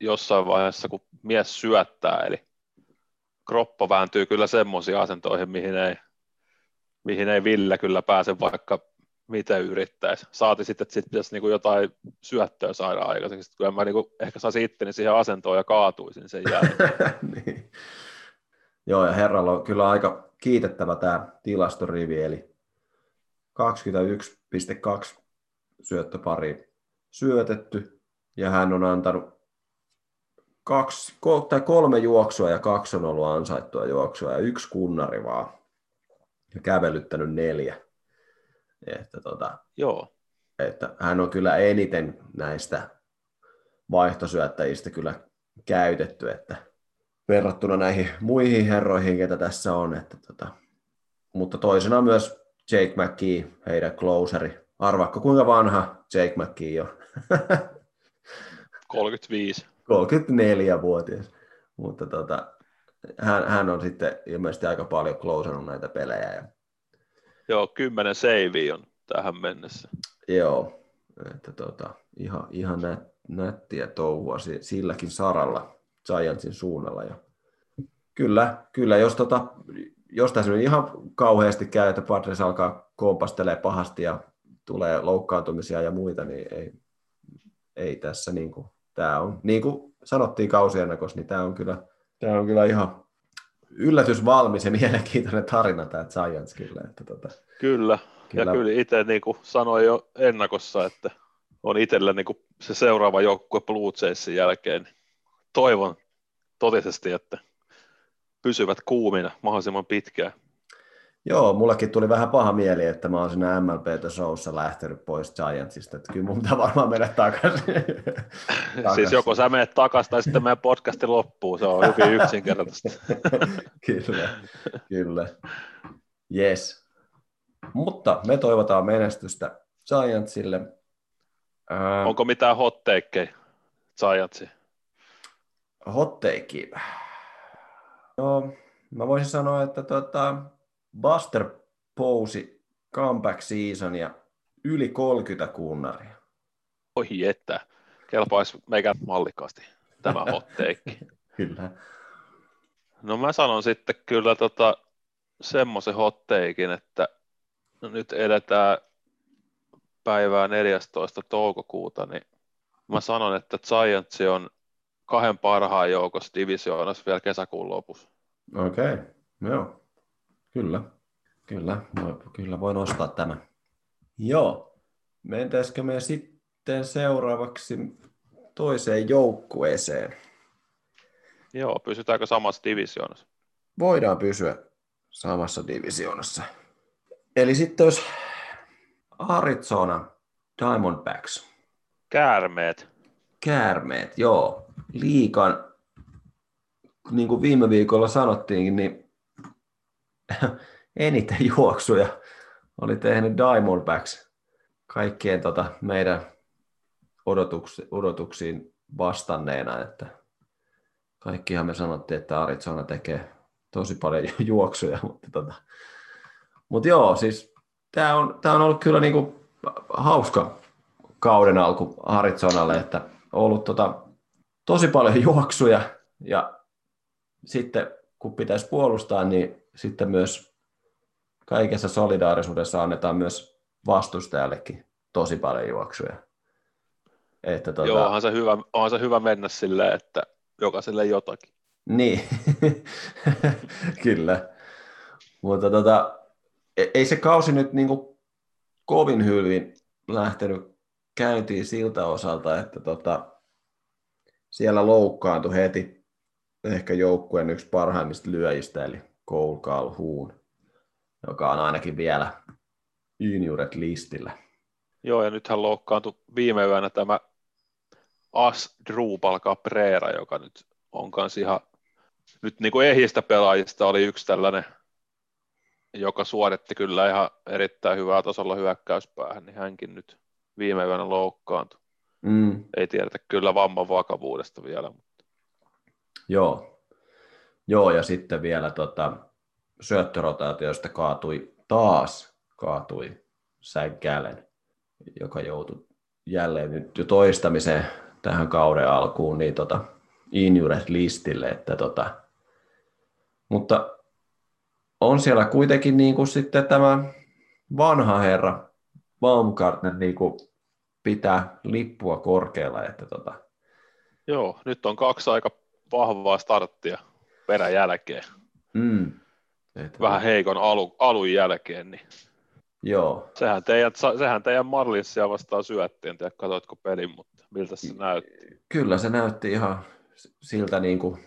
jossain vaiheessa, kun mies syöttää, eli kroppa vääntyy kyllä semmoisiin asentoihin, mihin ei, mihin ei Ville kyllä pääse vaikka miten yrittäisi. Saati sitten, että sitten pitäisi niinku jotain syöttöä saada aikaiseksi. Kyllä mä niinku ehkä saisin itteni siihen asentoon ja kaatuisin sen jälkeen. niin. Joo, ja herralla on kyllä aika kiitettävä tämä tilastorivi, eli 21,2 syöttöpari syötetty, ja hän on antanut kaksi, tai kolme juoksua ja kaksi on ollut ansaittua juoksua ja yksi kunnari vaan ja kävelyttänyt neljä. Että, tota, Joo. että hän on kyllä eniten näistä vaihtosyöttäjistä kyllä käytetty, että verrattuna näihin muihin herroihin, ketä tässä on. Että tota, mutta toisena myös Jake McKee, heidän closeri. Arvaakko kuinka vanha Jake McKee on? 35. 34-vuotias. Mutta tota, hän, hän, on sitten ilmeisesti aika paljon closannut näitä pelejä. Ja... Joo, 10 save on tähän mennessä. Joo, että tota, ihan, ihan nät, nättiä touhua silläkin saralla Giantsin suunnalla. Ja kyllä, kyllä jos, tota, jos tässä nyt ihan kauheasti käy, että Padres alkaa kompastelee pahasti ja tulee loukkaantumisia ja muita, niin ei, ei tässä niin kuin, tämä on, niin kuin sanottiin kausiennakossa, niin tämä on kyllä, tämä on kyllä ihan yllätysvalmis ja mielenkiintoinen tarina tämä Giants kyllä. Että tota, kyllä. kyllä, ja kyllä itse niin kuin sanoin jo ennakossa, että on itsellä niin kuin se seuraava joukkue Blue Jaysin jälkeen. Toivon totisesti, että pysyvät kuumina mahdollisimman pitkään. Joo, mullekin tuli vähän paha mieli, että mä oon siinä MLB Showssa lähtenyt pois Giantsista, että kyllä mun pitää varmaan mennä takaisin. takaisin. Siis joko sä menet takaisin tai sitten meidän podcasti loppuu, se on hyvin yksinkertaista. kyllä, kyllä. Yes. Mutta me toivotaan menestystä Giantsille. Onko mitään hotteikkeja Hotteikki. No, mä voisin sanoa, että tota, Buster Pousi comeback season ja yli 30 kunnaria. Oi että, kelpaisi meikä mallikkaasti tämä hot take. kyllä. No mä sanon sitten kyllä tota, semmoisen hot takein, että no nyt edetään päivää 14. toukokuuta, niin mä sanon, että Giants on kahden parhaan joukossa divisioonassa vielä kesäkuun lopussa. Okei, okay. joo. Kyllä, kyllä, no, kyllä voi nostaa tämän. Joo, mentäisikö me sitten seuraavaksi toiseen joukkueeseen? Joo, pysytäänkö samassa divisioonassa? Voidaan pysyä samassa divisioonassa. Eli sitten jos Arizona Diamondbacks. Käärmeet. Käärmeet, joo. Liikan niin kuin viime viikolla sanottiinkin, niin eniten juoksuja oli tehnyt Diamondbacks kaikkien tota meidän odotuksi, odotuksiin vastanneena, että kaikkihan me sanottiin, että Arizona tekee tosi paljon juoksuja, mutta, tota, mutta joo, siis tämä on, tämä on ollut kyllä niinku hauska kauden alku Arizonalle, että ollut tota, tosi paljon juoksuja ja sitten kun pitäisi puolustaa, niin sitten myös kaikessa solidaarisuudessa annetaan myös vastustajallekin tosi paljon juoksuja. Että tuota... Joo, onhan se, hyvä, onhan se hyvä mennä silleen, että jokaiselle jotakin. Niin, kyllä. Mutta tota, e- ei se kausi nyt niinku kovin hyvin lähtenyt käyntiin siltä osalta, että tota, siellä loukkaantui heti ehkä joukkueen yksi parhaimmista lyöjistä, eli Cole Calhoun, joka on ainakin vielä junioret listillä. Joo, ja nythän loukkaantui viime yönä tämä As Drupal Caprera, joka nyt on kanssa ihan, nyt niin kuin ehjistä pelaajista oli yksi tällainen, joka suoritti kyllä ihan erittäin hyvää tasolla hyökkäyspäähän, niin hänkin nyt viime yönä loukkaantui. Mm. Ei tiedetä kyllä vamman vakavuudesta vielä. Mutta... Joo. Joo, ja sitten vielä tota, syöttörotaatioista kaatui taas kaatui Gallen, joka joutui jälleen nyt jo toistamiseen tähän kauden alkuun niin tota, injured listille. Että tota, mutta on siellä kuitenkin niin kuin sitten tämä vanha herra Baumgartner niin kuin pitää lippua korkealla. Että tota... Joo, nyt on kaksi aika vahvaa starttia perän jälkeen. Mm. Että... Vähän heikon alu, alun jälkeen, niin Joo. Sehän teidän, sehän teidän Marlinsia vastaan syöttiin, en tiedä katoitko pelin, mutta miltä se näytti? Kyllä se näytti ihan siltä niin kuin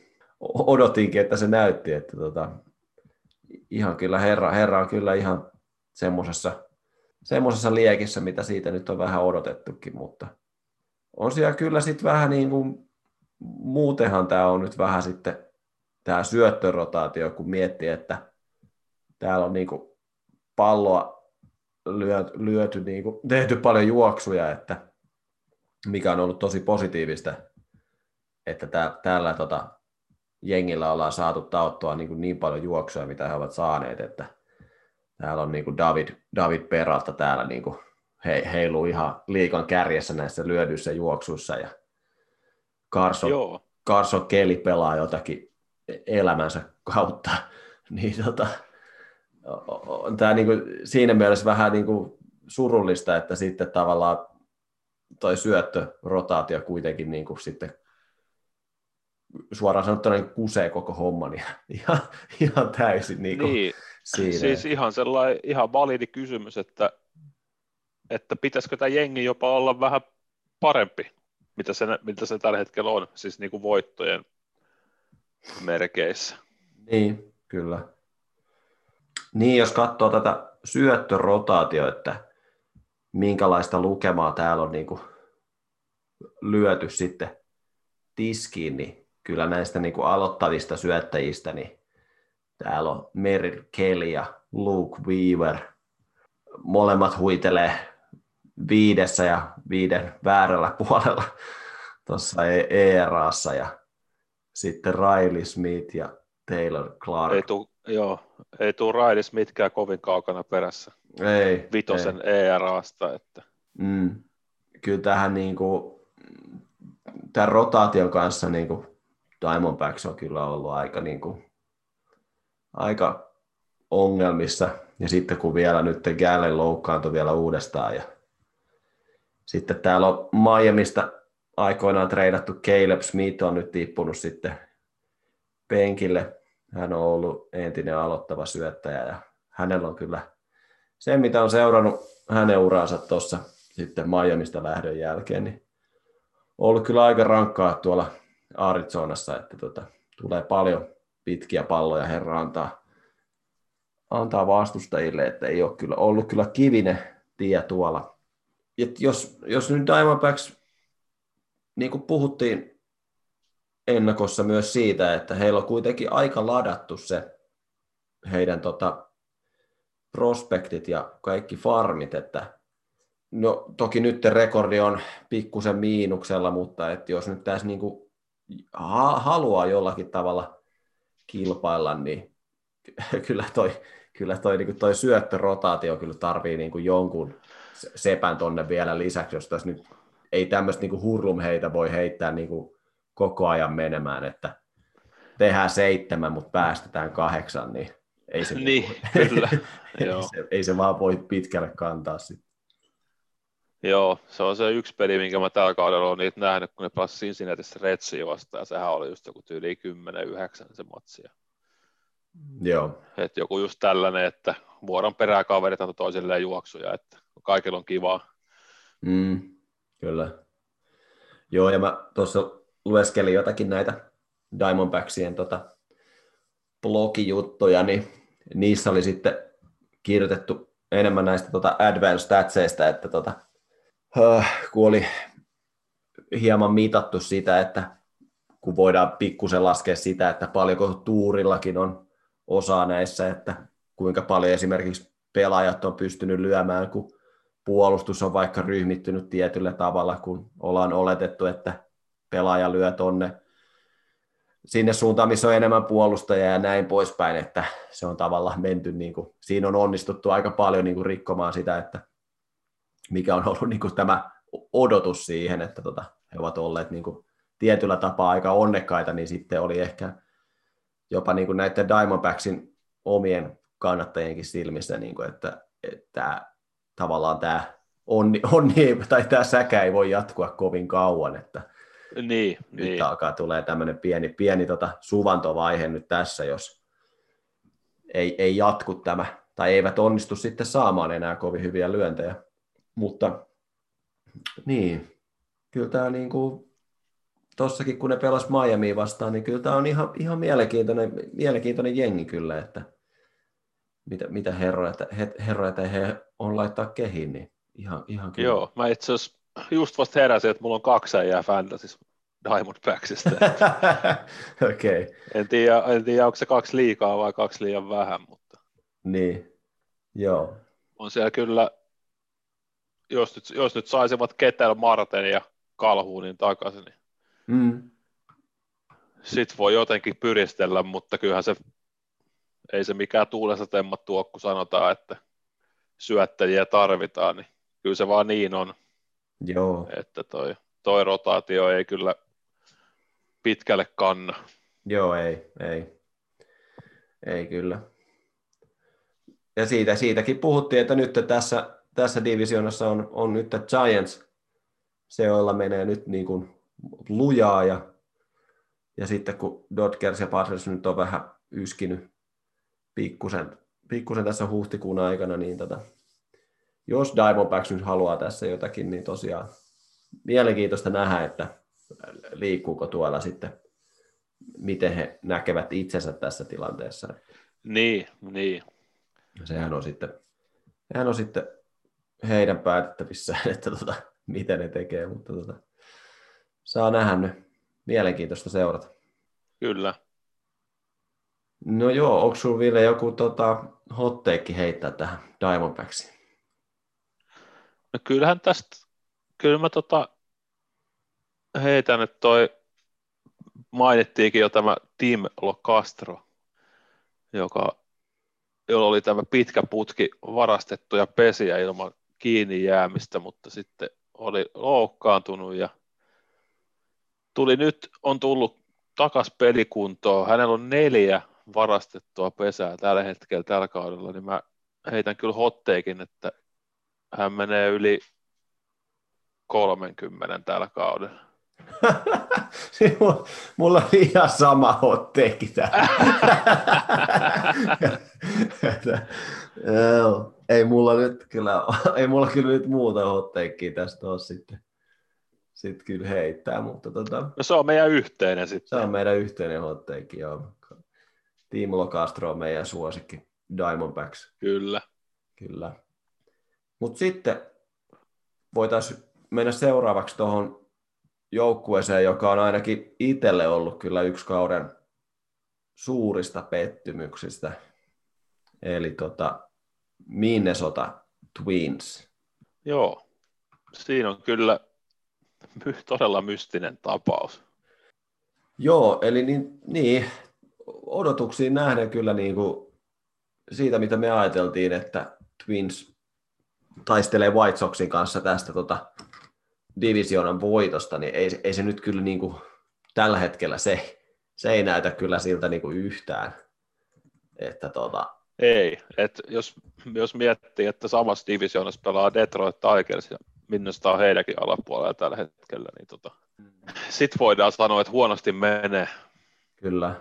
odotinkin, että se näytti, että tota, ihan kyllä herra, herra on kyllä ihan semmoisessa semmoisessa liekissä, mitä siitä nyt on vähän odotettukin, mutta on siellä kyllä sitten vähän niin kuin, muutenhan tämä on nyt vähän sitten tämä syöttörotaatio, kun miettii, että täällä on niin kuin palloa lyöty, lyöty niin kuin, tehty paljon juoksuja, että mikä on ollut tosi positiivista, että tää, täällä tota, jengillä ollaan saatu tauttua niin, kuin niin paljon juoksuja, mitä he ovat saaneet, että täällä on niin kuin David, David Peralta täällä niin kuin he, heiluu ihan liikan kärjessä näissä lyödyissä juoksuissa ja Carson, Carson Kelly pelaa jotakin elämänsä kautta, niin tota, on tämä niin kuin siinä mielessä vähän niin kuin surullista, että sitten tavallaan toi syöttörotaatio kuitenkin niin kuin sitten suoraan sanottuna niin kusee koko homman ja, ihan, ihan täysin niin kuin niin, siinä. Siis ihan sellainen ihan validi kysymys, että, että pitäisikö tämä jengi jopa olla vähän parempi, mitä se, mitä se tällä hetkellä on, siis niin kuin voittojen merkeissä. Niin, kyllä. Niin, jos katsoo tätä syöttörotaatio, että minkälaista lukemaa täällä on niin kuin lyöty sitten tiskiin, niin kyllä näistä niin kuin aloittavista syöttäjistä, niin täällä on Merrill Kelly ja Luke Weaver. Molemmat huitelee viidessä ja viiden väärällä puolella tuossa ERAssa ja sitten Riley Smith ja Taylor Clark. Ei tuu, joo, ei tule Riley Smithkään kovin kaukana perässä. Ei. Vitosen ei. ERAsta. Että. Mm. Kyllä tähän niin kuin, tämän rotaation kanssa niin kuin Diamondbacks on kyllä ollut aika, niin kuin, aika ongelmissa. Ja sitten kun vielä nyt Gallen loukkaantui vielä uudestaan ja sitten täällä on Miamista aikoinaan treidattu Caleb Smith on nyt tippunut sitten penkille. Hän on ollut entinen aloittava syöttäjä ja hänellä on kyllä se, mitä on seurannut hänen uraansa tuossa sitten Miamista lähdön jälkeen, niin on ollut kyllä aika rankkaa tuolla Arizonassa, että tota, tulee paljon pitkiä palloja herra antaa, antaa vastustajille, että ei ole kyllä ollut kyllä kivinen tie tuolla. Et jos, jos nyt Diamondbacks, niin kuin puhuttiin ennakossa myös siitä, että heillä on kuitenkin aika ladattu se heidän tota, prospektit ja kaikki farmit, että no toki nyt rekordi on pikkusen miinuksella, mutta että jos nyt tässä niinku haluaa jollakin tavalla kilpailla, niin kyllä toi, kyllä toi, niin toi syöttörotaatio kyllä tarvii niin kuin jonkun sepän tonne vielä lisäksi, jos tässä nyt ei tämmöistä niin hurlumheitä voi heittää niin koko ajan menemään, että tehdään seitsemän, mutta päästetään kahdeksan, niin ei se, niin, niin kyllä. ei, se, ei se vaan voi pitkälle kantaa sitten. Joo, se on se yksi peli, minkä mä tällä kaudella olen niitä nähnyt, kun ne pelasivat Cincinnatiissa Redsia vastaan, ja sehän oli just joku tyyli 10-9 se matsi. Joo. Et joku just tällainen, että vuoron perää kaverit antoi toisilleen juoksuja, että kaikilla on kivaa. Mm, kyllä. Joo, ja mä tuossa lueskelin jotakin näitä Diamondbacksien tota, blogijuttuja, niin niissä oli sitten kirjoitettu enemmän näistä tota advanced statseista, että tota, kun oli hieman mitattu sitä, että kun voidaan pikkusen laskea sitä, että paljonko tuurillakin on osaa näissä, että kuinka paljon esimerkiksi pelaajat on pystynyt lyömään, kun puolustus on vaikka ryhmittynyt tietyllä tavalla, kun ollaan oletettu, että pelaaja lyö tonne sinne suuntaan, missä on enemmän puolustajia ja näin poispäin, että se on tavallaan menty, niin kuin, siinä on onnistuttu aika paljon niin kuin rikkomaan sitä, että mikä on ollut niin kuin tämä odotus siihen, että tota, he ovat olleet niin kuin tietyllä tapaa aika onnekkaita, niin sitten oli ehkä jopa niin kuin näiden Diamondbacksin omien kannattajienkin silmissä, niin kuin, että, että tavallaan tämä onni, onni tai tämä säkä ei voi jatkua kovin kauan, että niin, nyt niin. alkaa tulee tämmöinen pieni, pieni tota suvantovaihe nyt tässä, jos ei, ei jatku tämä, tai eivät onnistu sitten saamaan enää kovin hyviä lyöntejä. Mutta niin, kyllä tämä niin kuin, tossakin kun ne pelas Miami vastaan, niin kyllä tämä on ihan, ihan mielenkiintoinen, mielenkiintoinen jengi kyllä, että mitä, mitä herroja, he, herroja he on laittaa kehiin, niin ihan, ihan kyllä. Joo, mä itse asiassa just vasta heräsin, että mulla on kaksi äijää Fantasys Diamondbacksista. Okei. Okay. En, tiedä, en tiedä, onko se kaksi liikaa vai kaksi liian vähän, mutta... Niin, joo. On siellä kyllä, jos nyt, jos nyt saisivat Ketel, Marten ja Kalhuunin takaisin, niin mm. sit voi jotenkin pyristellä, mutta kyllähän se, ei se mikään tuulessa temmat tuo, kun sanotaan, että syöttäjiä tarvitaan, niin kyllä se vaan niin on. Joo. Että toi, toi rotaatio ei kyllä pitkälle kanna. Joo, ei, ei. Ei kyllä. Ja siitä, siitäkin puhuttiin, että nyt tässä, tässä divisionassa on, on nyt Giants, se joilla menee nyt niin kuin lujaa ja, ja sitten kun Dodgers ja Padres nyt on vähän yskinyt pikkusen, pikkusen tässä huhtikuun aikana, niin tota, jos Diamondbacks nyt haluaa tässä jotakin, niin tosiaan mielenkiintoista nähdä, että liikkuuko tuolla sitten, miten he näkevät itsensä tässä tilanteessa. Niin, niin. Sehän on sitten, sehän on sitten heidän päätettävissään, että tota, miten ne tekee, mutta tota, saa nähdä nyt. Mielenkiintoista seurata. Kyllä. No joo, onko sinulla Ville joku tota, hotteekki heittää tähän Diamondbacksiin? No kyllähän tästä, kyllä mä tota, heitän, että toi mainittiinkin jo tämä Tim Locastro, joka, jolla oli tämä pitkä putki varastettuja pesiä ilman kiinni jäämistä, mutta sitten oli loukkaantunut ja tuli nyt, on tullut takas pelikuntoon. Hänellä on neljä varastettua pesää tällä hetkellä tällä kaudella, niin mä heitän kyllä hotteikin, että hän menee yli 30 tällä kaudella. Mulla on ihan sama hotteekki täällä. ei mulla nyt kyllä, ei mulla kyllä nyt muuta hotteekkiä tästä ole sitten, sitten kyllä heittää, mutta tota, no se on meidän yhteinen sitten. Se on meidän yhteinen hotteekki, joo. Team Locastro on meidän suosikki, Diamondbacks. Kyllä. Kyllä. Mutta sitten voitaisiin mennä seuraavaksi tuohon joukkueeseen, joka on ainakin itselle ollut kyllä yksi kauden suurista pettymyksistä. Eli tota, Minnesota Twins. Joo, siinä on kyllä todella mystinen tapaus. Joo, eli niin, niin odotuksiin nähden kyllä niin kuin siitä, mitä me ajateltiin, että Twins taistelee White Soxin kanssa tästä tota, divisionan voitosta, niin ei, ei se nyt kyllä niin kuin, tällä hetkellä se, se ei näytä kyllä siltä niin kuin yhtään. Että tota... Ei, että jos, jos miettii, että samassa divisioonassa pelaa Detroit Tigers ja Minnesota on heidänkin alapuolella tällä hetkellä, niin tota, sitten voidaan sanoa, että huonosti menee. Kyllä.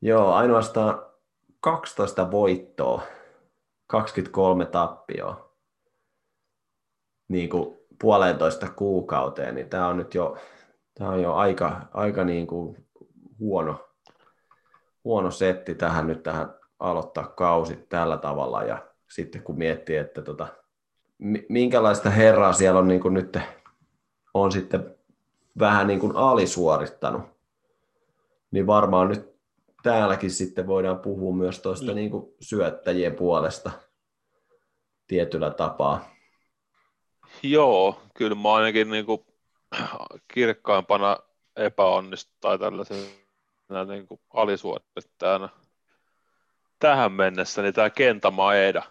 Joo, ainoastaan 12 voittoa, 23 tappioa niin kuin puolentoista kuukauteen, niin tämä on nyt jo, tämä on jo aika, aika niin kuin huono, huono setti tähän nyt tähän aloittaa kausi tällä tavalla ja sitten kun miettii, että tota, minkälaista herraa siellä on niin kuin nyt on sitten vähän niin kuin alisuorittanut, niin varmaan nyt täälläkin sitten voidaan puhua myös tuosta mm. niin kuin syöttäjien puolesta tietyllä tapaa. Joo, kyllä mä ainakin niin kuin kirkkaimpana epäonnistu tai tällaisen niin kuin alisuorittajana tähän mennessä, niin tämä Kenta Maeda,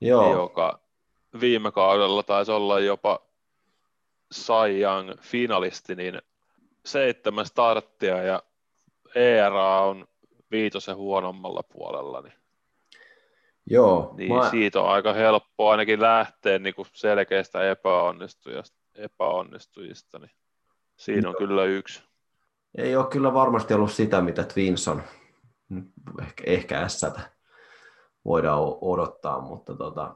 Joo. joka viime kaudella taisi olla jopa Cy Young finalisti, niin seitsemän starttia ja ERA on viitosen huonommalla puolella, niin, Joo, niin mä... siitä on aika helppo ainakin lähteä niin kuin selkeästä epäonnistujista, epäonnistujista, niin siinä on Joo. kyllä yksi. Ei ole kyllä varmasti ollut sitä, mitä Twins on ehkä, ehkä S voidaan odottaa, mutta tota,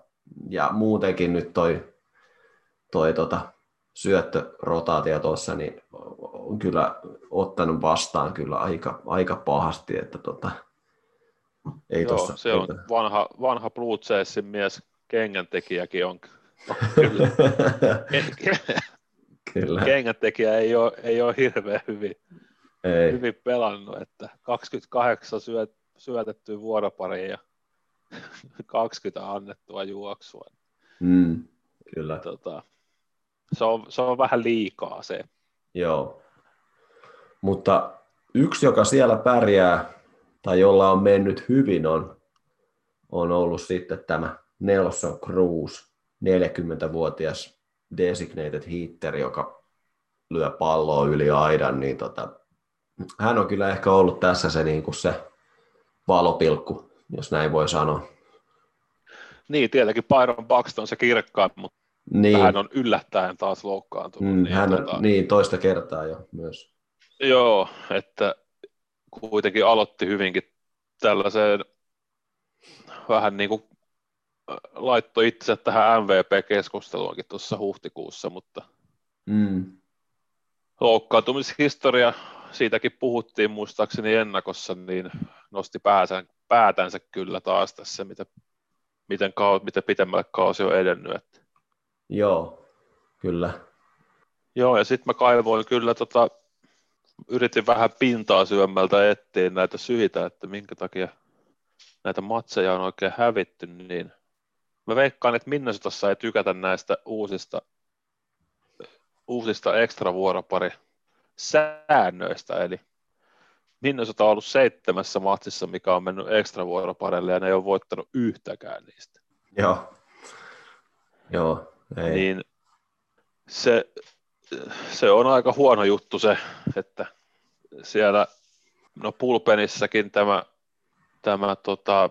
ja muutenkin nyt toi, toi tota, syöttörotaatio tuossa, niin on kyllä ottanut vastaan kyllä aika, aika pahasti, että tota, ei Joo, tossa, se on vanha, vanha Blue Jaysin mies, kengäntekijäkin on, kyllä. kyllä. Kengäntekijä ei ole, ei ole hirveän hyvin, ei. hyvin pelannut, että 28 syöt, syötettyä vuoropariin ja 20 annettua juoksua. Mm, kyllä. Tota, se, on, se on vähän liikaa se. Joo. Mutta yksi, joka siellä pärjää tai jolla on mennyt hyvin, on, on ollut sitten tämä Nelson Cruz, 40-vuotias designated hitter, joka lyö palloa yli aidan, niin tota, hän on kyllä ehkä ollut tässä se, niin kuin se valopilkku, jos näin voi sanoa. Niin, tietenkin Byron Buxton se kirkkaan, mutta niin. hän on yllättäen taas loukkaantunut. Mm, niin, hän, tota... niin, toista kertaa jo myös. Joo, että kuitenkin aloitti hyvinkin tällaiseen vähän niin kuin äh, laittoi itse tähän MVP-keskusteluakin tuossa huhtikuussa, mutta mm. loukkaantumishistoria, siitäkin puhuttiin muistaakseni ennakossa, niin nosti pääsän, päätänsä kyllä taas tässä, mitä, miten, miten pitemmälle kausi on edennyt. Että. Joo, kyllä. Joo, ja sitten mä kaivoin kyllä tota, yritin vähän pintaa syömmältä etsiä näitä syitä, että minkä takia näitä matseja on oikein hävitty, niin mä veikkaan, että Minnesotassa ei tykätä näistä uusista, uusista ekstra vuoropari säännöistä, eli Minnesota on ollut seitsemässä matsissa, mikä on mennyt ekstra vuoroparille, ja ne ei ole voittanut yhtäkään niistä. Joo. Joo, ei. Niin se, se on aika huono juttu se, että siellä no pulpenissakin tämä, tämä tota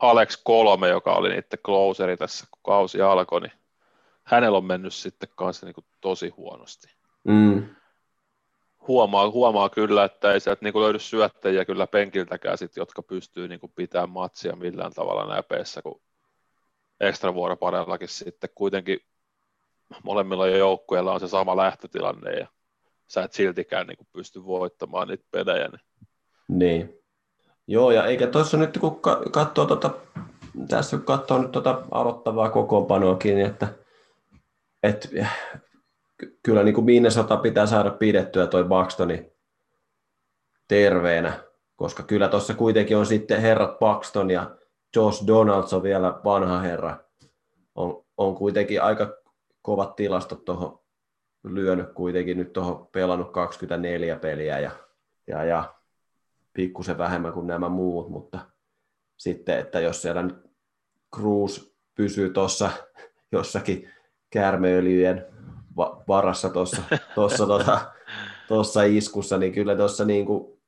Alex Kolme, joka oli niiden closeri tässä, kun kausi alkoi, niin hänellä on mennyt sitten kanssa niin kuin tosi huonosti. Mm. Huomaa, huomaa kyllä, että ei sieltä niin kuin löydy syöttäjiä kyllä penkiltäkään, sit, jotka pystyy niin kuin pitämään matsia millään tavalla näpeessä, kun ekstra vuoroparellakin sitten kuitenkin molemmilla joukkueilla on se sama lähtötilanne ja sä et siltikään niin kuin pysty voittamaan niitä pelejä. Niin. niin. Joo, ja eikä tuossa nyt kun katsoo tota, tässä kun katsoo nyt tota aloittavaa kokoonpanoakin, että et, ky- kyllä niin kuin Minnesota pitää saada pidettyä toi Buxtoni terveenä, koska kyllä tuossa kuitenkin on sitten herrat Paxton ja Josh Donaldson vielä vanha herra. On, on kuitenkin aika kovat tilastot tuohon lyönyt kuitenkin nyt tuohon pelannut 24 peliä ja, ja, ja pikkusen vähemmän kuin nämä muut, mutta sitten, että jos siellä nyt Cruz pysyy tuossa jossakin käärmeöljyjen varassa tuossa tossa, tota, tossa iskussa, niin kyllä tuossa niin kuin,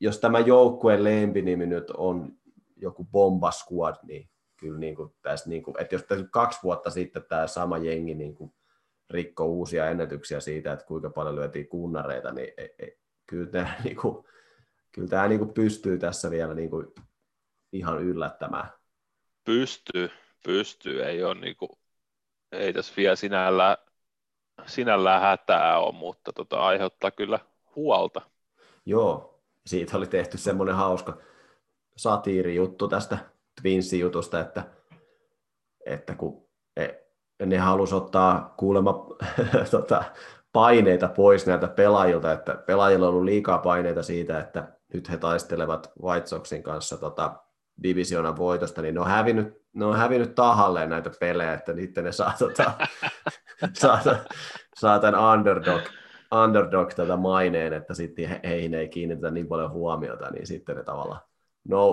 jos tämä joukkueen lempinimi nyt on joku Bomba Squad, niin kyllä niin kuin tässä, niin kuin, että jos tässä kaksi vuotta sitten tämä sama jengi niin kuin rikko uusia ennätyksiä siitä, että kuinka paljon lyötiin kunnareita, niin ei, ei, kyllä tämä, niin kuin, kyllä tämä niin kuin pystyy tässä vielä niin kuin ihan yllättämään. Pystyy, pystyy, ei ole niin kuin, ei tässä vielä sinällään, sinällään hätää ole, mutta tota, aiheuttaa kyllä huolta. Joo, siitä oli tehty semmoinen hauska satiirijuttu tästä Twinsin jutusta, että, että kun e, ne halusi ottaa kuulemma tota, paineita pois näiltä pelaajilta, että pelaajilla on ollut liikaa paineita siitä, että nyt he taistelevat White Soxin kanssa tota, divisionan voitosta, niin ne on hävinnyt, ne on hävinnyt tahalleen näitä pelejä, että niiden ne saa, tota, saa, saa tämän underdog, underdog tätä maineen, että sitten heihin ei kiinnitetä niin paljon huomiota, niin sitten ne tavallaan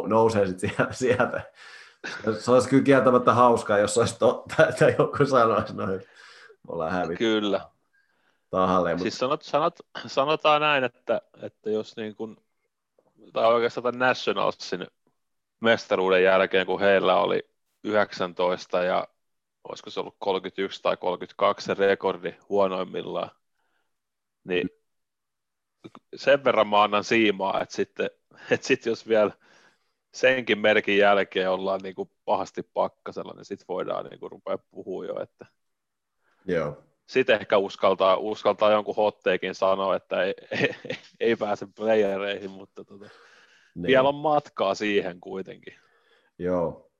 nousee sitten sieltä. Se olisi kyllä kieltämättä hauskaa, jos olisi totta, että joku sanoisi noin. Ollaan hävitty. Kyllä. Tahalleen, mutta... Siis sanot, sanot, sanotaan näin, että, että jos niin kuin, tai oikeastaan tämän Nationalsin mestaruuden jälkeen, kun heillä oli 19 ja olisiko se ollut 31 tai 32 se rekordi huonoimmillaan, niin sen verran mä annan siimaa, että sitten, että sitten jos vielä senkin merkin jälkeen ollaan niin kuin pahasti pakkasella, niin sitten voidaan niin kuin rupea puhua jo, että Joo. sitten ehkä uskaltaa, uskaltaa jonkun hotteekin sanoa, että ei, ei, ei pääse playereihin, mutta tota, niin. vielä on matkaa siihen kuitenkin. Joo,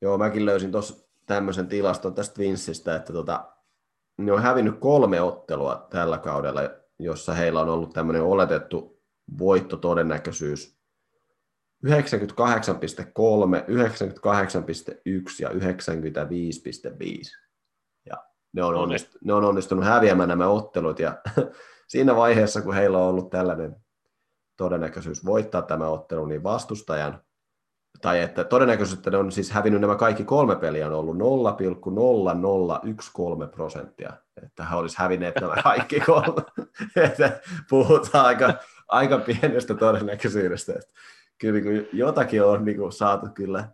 Joo mäkin löysin tuossa tämmöisen tilaston tästä Vinsistä, että tota, ne on hävinnyt kolme ottelua tällä kaudella, jossa heillä on ollut tämmöinen oletettu voittotodennäköisyys 98,3, 98,1 ja 95,5. Ja ne on, onnistunut, ne on onnistunut häviämään nämä ottelut ja siinä vaiheessa, kun heillä on ollut tällainen todennäköisyys voittaa tämä ottelu, niin vastustajan, tai että todennäköisesti että ne on siis hävinnyt nämä kaikki kolme peliä on ollut 0,0013 prosenttia, että he olisi hävinneet nämä kaikki kolme. että puhutaan aika, aika pienestä todennäköisyydestä. Kyllä niin jotakin on niin kuin, saatu kyllä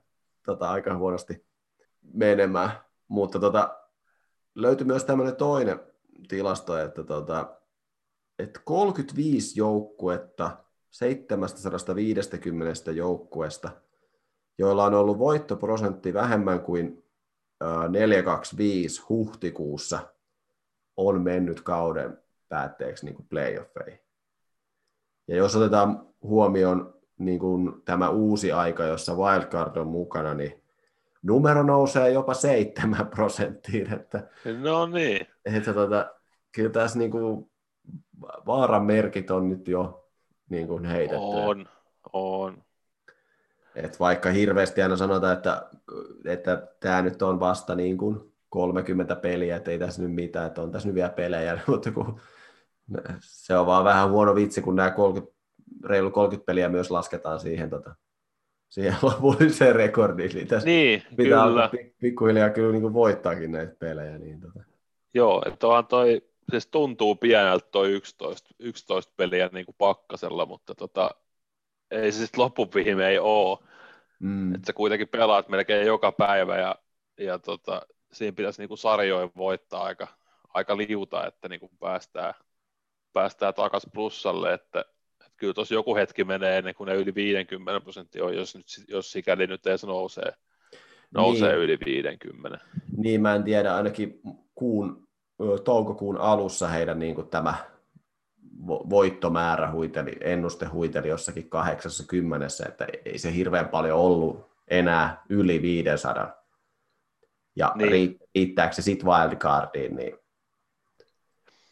tota, aika huonosti menemään. Mutta tota, löytyi myös tämmöinen toinen tilasto, että, tota, että 35 joukkuetta 750 joukkueesta, joilla on ollut voittoprosentti vähemmän kuin 425 huhtikuussa, on mennyt kauden päätteeksi niin playoffeihin. Ja jos otetaan huomioon niin kuin tämä uusi aika, jossa wildcard on mukana, niin numero nousee jopa 7 prosenttiin. Että, no niin. Että tota, kyllä tässä niin kuin vaaran merkit on nyt jo niin kuin heitetty. On, on. Et vaikka hirveästi aina sanotaan, että, että tämä nyt on vasta niin kuin 30 peliä, että ei tässä nyt mitään, että on tässä nyt vielä pelejä, mutta kun se on vaan vähän huono vitsi, kun nämä 30 reilu 30 peliä myös lasketaan siihen, tota, siihen lopulliseen rekordiin. Niin tässä niin, pitää kyllä. pikkuhiljaa kyllä niin kuin voittaakin näitä pelejä. Niin tota. Joo, että onhan toi, siis tuntuu pieneltä toi 11, 11 peliä niin kuin pakkasella, mutta tota, ei se sitten ei ole. Mm. Että sä kuitenkin pelaat melkein joka päivä ja, ja tota, siinä pitäisi niin kuin sarjoja voittaa aika, aika liuta, että niin kuin päästään, päästään takaisin plussalle, että kyllä tuossa joku hetki menee ennen kuin ne yli 50 prosenttia on, jos, nyt, jos sikäli nyt edes nousee, nousee niin. yli 50. Niin, mä en tiedä, ainakin kuun, toukokuun alussa heidän niin kuin tämä voittomäärä huiteli, ennuste huiteli jossakin 80, että ei se hirveän paljon ollut enää yli 500. Ja niin. riittääkö se sitten wildcardiin, niin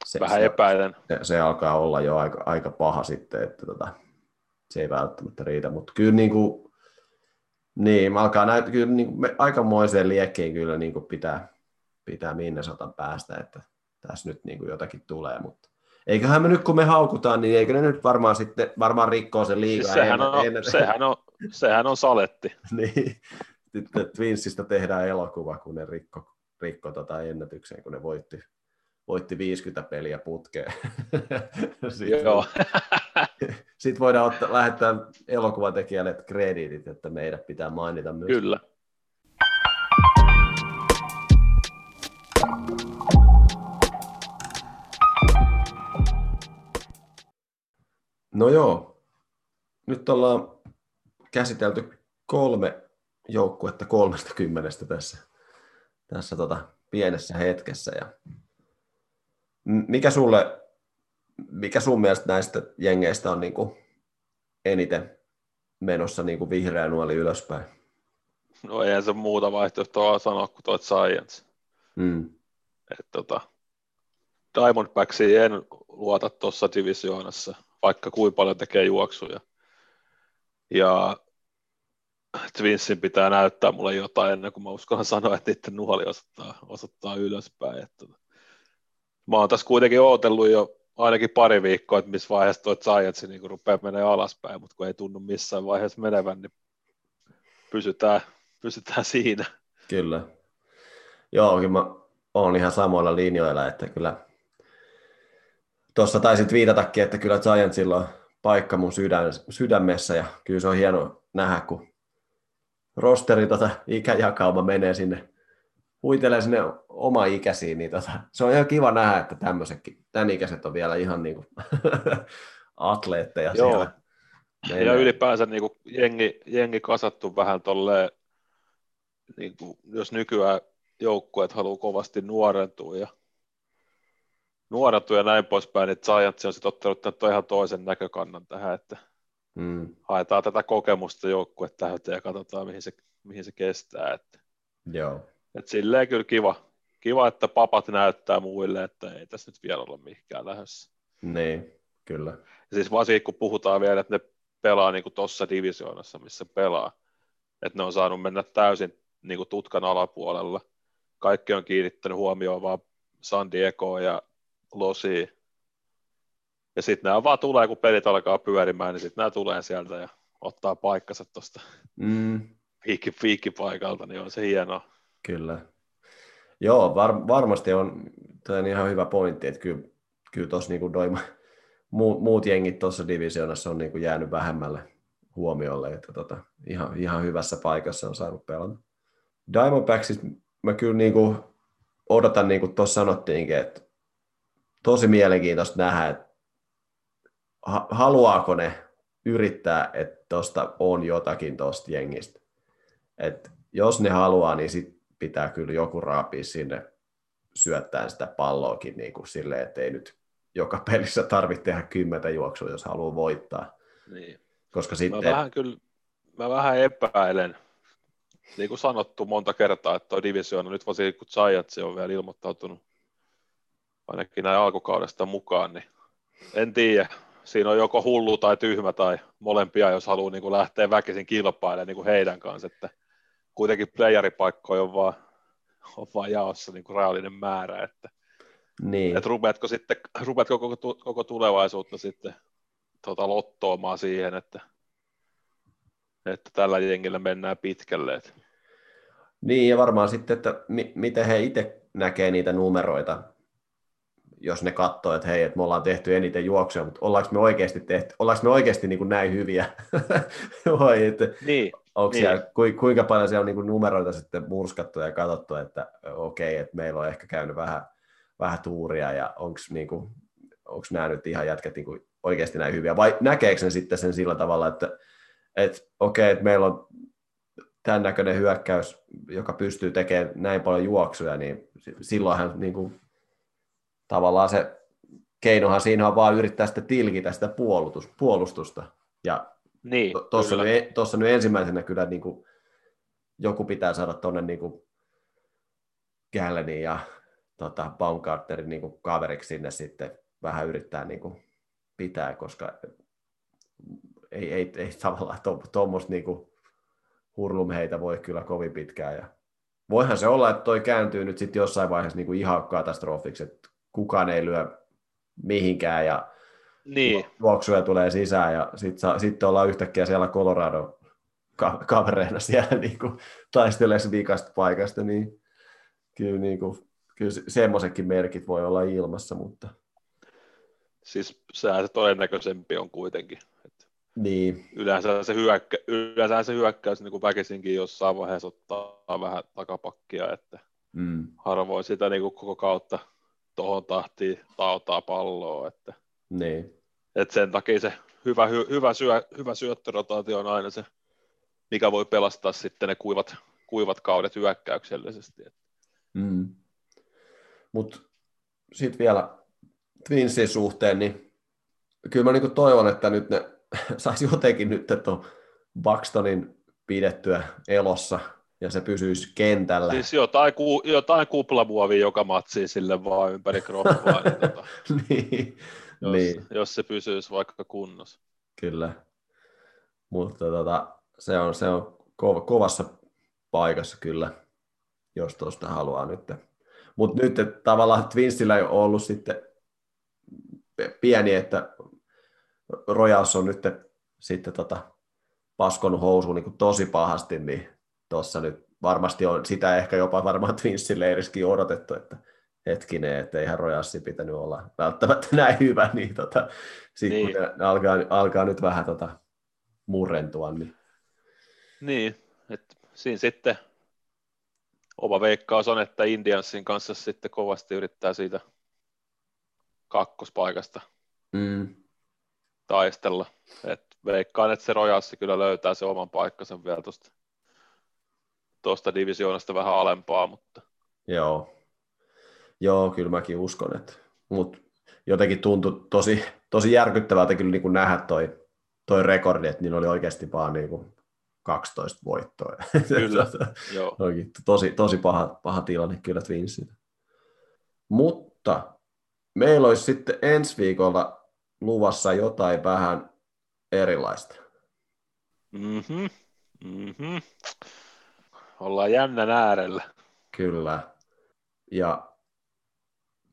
se, vähän se, epäilen. Se, se, alkaa olla jo aika, aika paha sitten, että tota, se ei välttämättä riitä, mutta kyllä niin kuin, niin, alkaa näyttää kyllä niin kuin, me, aikamoiseen liekkiin kyllä niin kuin pitää, pitää Minnesotan päästä, että tässä nyt niin kuin jotakin tulee, mutta eiköhän me nyt kun me haukutaan, niin eikö ne nyt varmaan sitten varmaan rikkoo sen liikaa. Siis sehän, on, ennen, sehän, on, sehän on saletti. niin, sitten Twinsistä tehdään elokuva, kun ne rikko, rikko tota ennätykseen, kun ne voitti, voitti 50 peliä putkeen. sitten, Joo. sitten voidaan ottaa, lähettää elokuvatekijälle krediitit, että meidät pitää mainita myös. Kyllä. No joo, nyt ollaan käsitelty kolme joukkuetta kolmesta kymmenestä tässä, tässä tota pienessä hetkessä. Ja mikä sulle, mikä sun mielestä näistä jengeistä on niin kuin eniten menossa niin kuin vihreä nuoli ylöspäin? No eihän se muuta vaihtoehtoa sanoa kuin tuo Science. Mm. Et tota, Diamondbacksiin en luota tuossa divisioonassa – vaikka kuinka paljon tekee juoksuja. Ja Twinsin pitää näyttää mulle jotain ennen kuin mä uskallan sanoa, että niiden nuoli osoittaa, osoittaa ylöspäin. Että mä oon tässä kuitenkin ootellut jo ainakin pari viikkoa, että missä vaiheessa tuo Giants niin rupeaa menee alaspäin, mutta kun ei tunnu missään vaiheessa menevän, niin pysytään, pysytään siinä. Kyllä. Joo, kyllä mä oon ihan samoilla linjoilla, että kyllä tuossa taisit viitatakin, että kyllä Giantsilla on paikka mun sydän, sydämessä ja kyllä se on hieno nähdä, kun rosteri tota, ikäjakauma menee sinne, huitelee sinne oma ikäisiin, niin tota, se on ihan kiva nähdä, että tämmöisetkin, tämän ikäiset on vielä ihan niin kuin atleetteja Joo. siellä. Meillä. Ja ylipäänsä niin kuin jengi, jengi kasattu vähän tolleen, niin kuin, jos nykyään joukkueet haluaa kovasti nuorentua ja nuorettu ja näin poispäin, niin Giants on sitten ottanut tämän ihan toisen näkökannan tähän, että mm. haetaan tätä kokemusta joukkue tähän ja katsotaan, mihin se, mihin se kestää. Että, Joo. Et silleen kyllä kiva, kiva, että papat näyttää muille, että ei tässä nyt vielä olla mihinkään lähdössä. Niin, kyllä. Ja siis varsinkin kun puhutaan vielä, että ne pelaa niin tuossa divisioonassa, missä pelaa, että ne on saanut mennä täysin niin kuin tutkan alapuolella. Kaikki on kiinnittänyt huomioon vaan San Diego ja losi. Ja sitten nämä vaan tulee, kun pelit alkaa pyörimään, niin sitten nämä tulee sieltä ja ottaa paikkansa tuosta mm. piikkipaikalta, niin on se hienoa. Kyllä. Joo, var, varmasti on, on ihan hyvä pointti, että kyllä, kyllä tuossa niin muut, muut jengit tuossa divisioonassa on niin kuin jäänyt vähemmälle huomiolle, että tota, ihan, ihan hyvässä paikassa on saanut pelata. Diamondbacksista mä kyllä niin kuin odotan, niin kuin tuossa sanottiinkin, että tosi mielenkiintoista nähdä, että haluaako ne yrittää, että tuosta on jotakin tuosta jengistä. Et jos ne haluaa, niin sit pitää kyllä joku raapia sinne syöttää sitä palloakin niin kuin silleen, että ei nyt joka pelissä tarvitse tehdä kymmentä juoksua, jos haluaa voittaa. Niin. Koska sitten... Mä vähän, kyllä, mä vähän epäilen, niin kuin sanottu monta kertaa, että tuo divisioona, nyt varsinkin kun Giants on vielä ilmoittautunut ainakin näin alkukaudesta mukaan, niin en tiedä. Siinä on joko hullu tai tyhmä tai molempia, jos haluaa niin kuin lähteä väkisin kilpailemaan niin kuin heidän kanssa, että kuitenkin playeripaikkoja on vaan, on vaan jaossa niin kuin reaalinen määrä, että, niin. että rupeatko, sitten, rupeatko koko, koko tulevaisuutta sitten tota, lottoamaan siihen, että, että tällä jengillä mennään pitkälle. Että. Niin, ja varmaan sitten, että mi- miten he itse näkee niitä numeroita, jos ne katsoo, että hei, että me ollaan tehty eniten juoksuja, mutta ollaanko me oikeasti, tehty, ollaanko me oikeasti niin kuin näin hyviä? Vai että niin, onko niin. Siellä, kuinka paljon siellä on niin numeroita sitten murskattu ja katsottu, että okei, okay, että meillä on ehkä käynyt vähän, vähän tuuria ja onko niin kuin, nämä nyt ihan jätkät niin kuin oikeasti näin hyviä, vai näkeekö ne sitten sen sillä tavalla, että, että okei, okay, että meillä on tämän näköinen hyökkäys, joka pystyy tekemään näin paljon juoksuja, niin silloinhan niin kuin tavallaan se keinohan siinä on vaan yrittää sitä tilkitä sitä puolustus, puolustusta. Ja niin, tuossa nyt, nyt ensimmäisenä kyllä niin kuin, joku pitää saada tuonne niin Galleniin ja tota, Baumgartnerin niin kuin kaveriksi sinne sitten vähän yrittää niin kuin pitää, koska ei, ei, ei tavallaan tuommoista niin hurlumheitä voi kyllä kovin pitkään. Ja voihan se olla, että toi kääntyy nyt sitten jossain vaiheessa niin kuin ihan katastrofiksi, että kukaan ei lyö mihinkään ja niin. juoksuja tulee sisään ja sitten sit ollaan yhtäkkiä siellä Colorado kavereina siellä niin kuin taistelee vikasta paikasta, niin kyllä, niin kuin, kyllä semmoisetkin merkit voi olla ilmassa, mutta... Siis sehän se todennäköisempi on kuitenkin. Että niin. Yleensä se, hyökkä, yleensä se hyökkäys niin kuin väkisinkin jossain vaiheessa ottaa vähän takapakkia, että mm. harvoin sitä niin kuin koko kautta tuohon tahtiin tautaa palloa. Että, niin. Että sen takia se hyvä, hy, hyvä, syö, hyvä syöttörotaatio on aina se, mikä voi pelastaa sitten ne kuivat, kuivat kaudet hyökkäyksellisesti. Mm. Mutta sitten vielä Twinsin suhteen, niin kyllä mä niinku toivon, että nyt ne saisi jotenkin nyt tuon Buxtonin pidettyä elossa ja se pysyisi kentällä. Siis jotain, ku, jotain kuplamuovia joka matsiin sille vaan ympäri kroppaa. niin, tota, niin, jos, niin. jos, se pysyisi vaikka kunnossa. Kyllä. Mutta tota, se on, se on ko- kovassa paikassa kyllä, jos tuosta haluaa nyt. Mutta nyt että tavallaan Twinsillä ei ole ollut sitten pieni, että Rojas on nyt sitten tota, paskonut housuun niin tosi pahasti, niin tuossa nyt varmasti on sitä ehkä jopa varmaan Twinsin leiriskin odotettu, että hetkinen, että eihän Rojassi pitänyt olla välttämättä näin hyvä, niin tota, sitten niin. kun alkaa, alkaa, nyt vähän tota, murrentua. Niin, niin että siinä sitten oma veikkaus on, että Indiansin kanssa sitten kovasti yrittää siitä kakkospaikasta mm. taistella. Et veikkaan, että se Rojassi kyllä löytää se oman paikkansa vielä tuosta tuosta divisioonasta vähän alempaa, mutta... Joo, Joo kyllä mäkin uskon, että... Mutta jotenkin tuntui tosi, tosi järkyttävältä kyllä niin kuin nähdä toi, toi rekordi, että niin oli oikeasti vaan niin kuin 12 voittoa. Kyllä, joo. Tosi, tosi paha, paha tilanne kyllä Twinsin. Mutta meillä olisi sitten ensi viikolla luvassa jotain vähän erilaista. Mhm, mhm ollaan jännän äärellä. Kyllä. Ja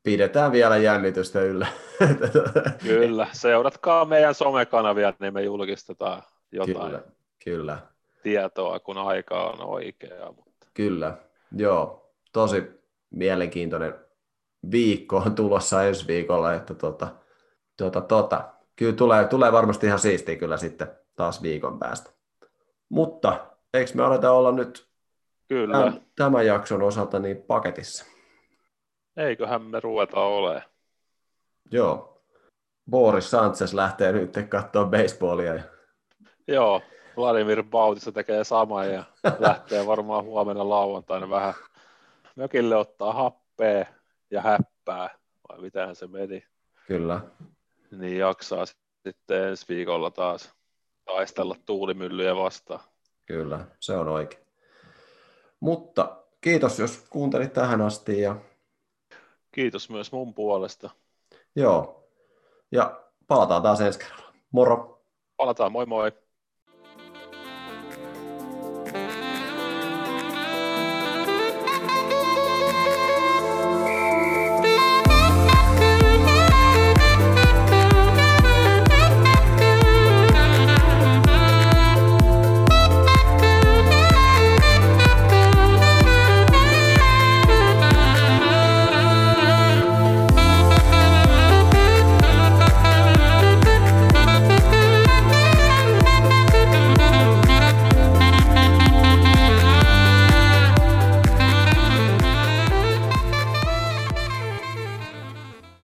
pidetään vielä jännitystä yllä. Kyllä, seuratkaa meidän somekanavia, niin me julkistetaan jotain kyllä, kyllä. tietoa, kun aika on oikea. Mutta... Kyllä, joo. Tosi mielenkiintoinen viikko on tulossa ensi viikolla, että tota, tota, tota. kyllä tulee, tulee varmasti ihan siistiä kyllä sitten taas viikon päästä. Mutta eikö me aleta olla nyt Kyllä. Tämän, tämän jakson osalta niin paketissa. Eiköhän me ruveta ole. Joo. Boris Sanchez lähtee nyt katsoa baseballia. Joo, Vladimir Bautista tekee samaa ja lähtee varmaan huomenna lauantaina vähän mökille ottaa happea ja häppää, vai mitähän se meni. Kyllä. Niin jaksaa sitten ensi viikolla taas taistella tuulimyllyjä vastaan. Kyllä, se on oikein. Mutta kiitos, jos kuuntelit tähän asti. Ja... Kiitos myös mun puolesta. Joo. Ja palataan taas ensi kerralla. Moro. Palataan, moi moi.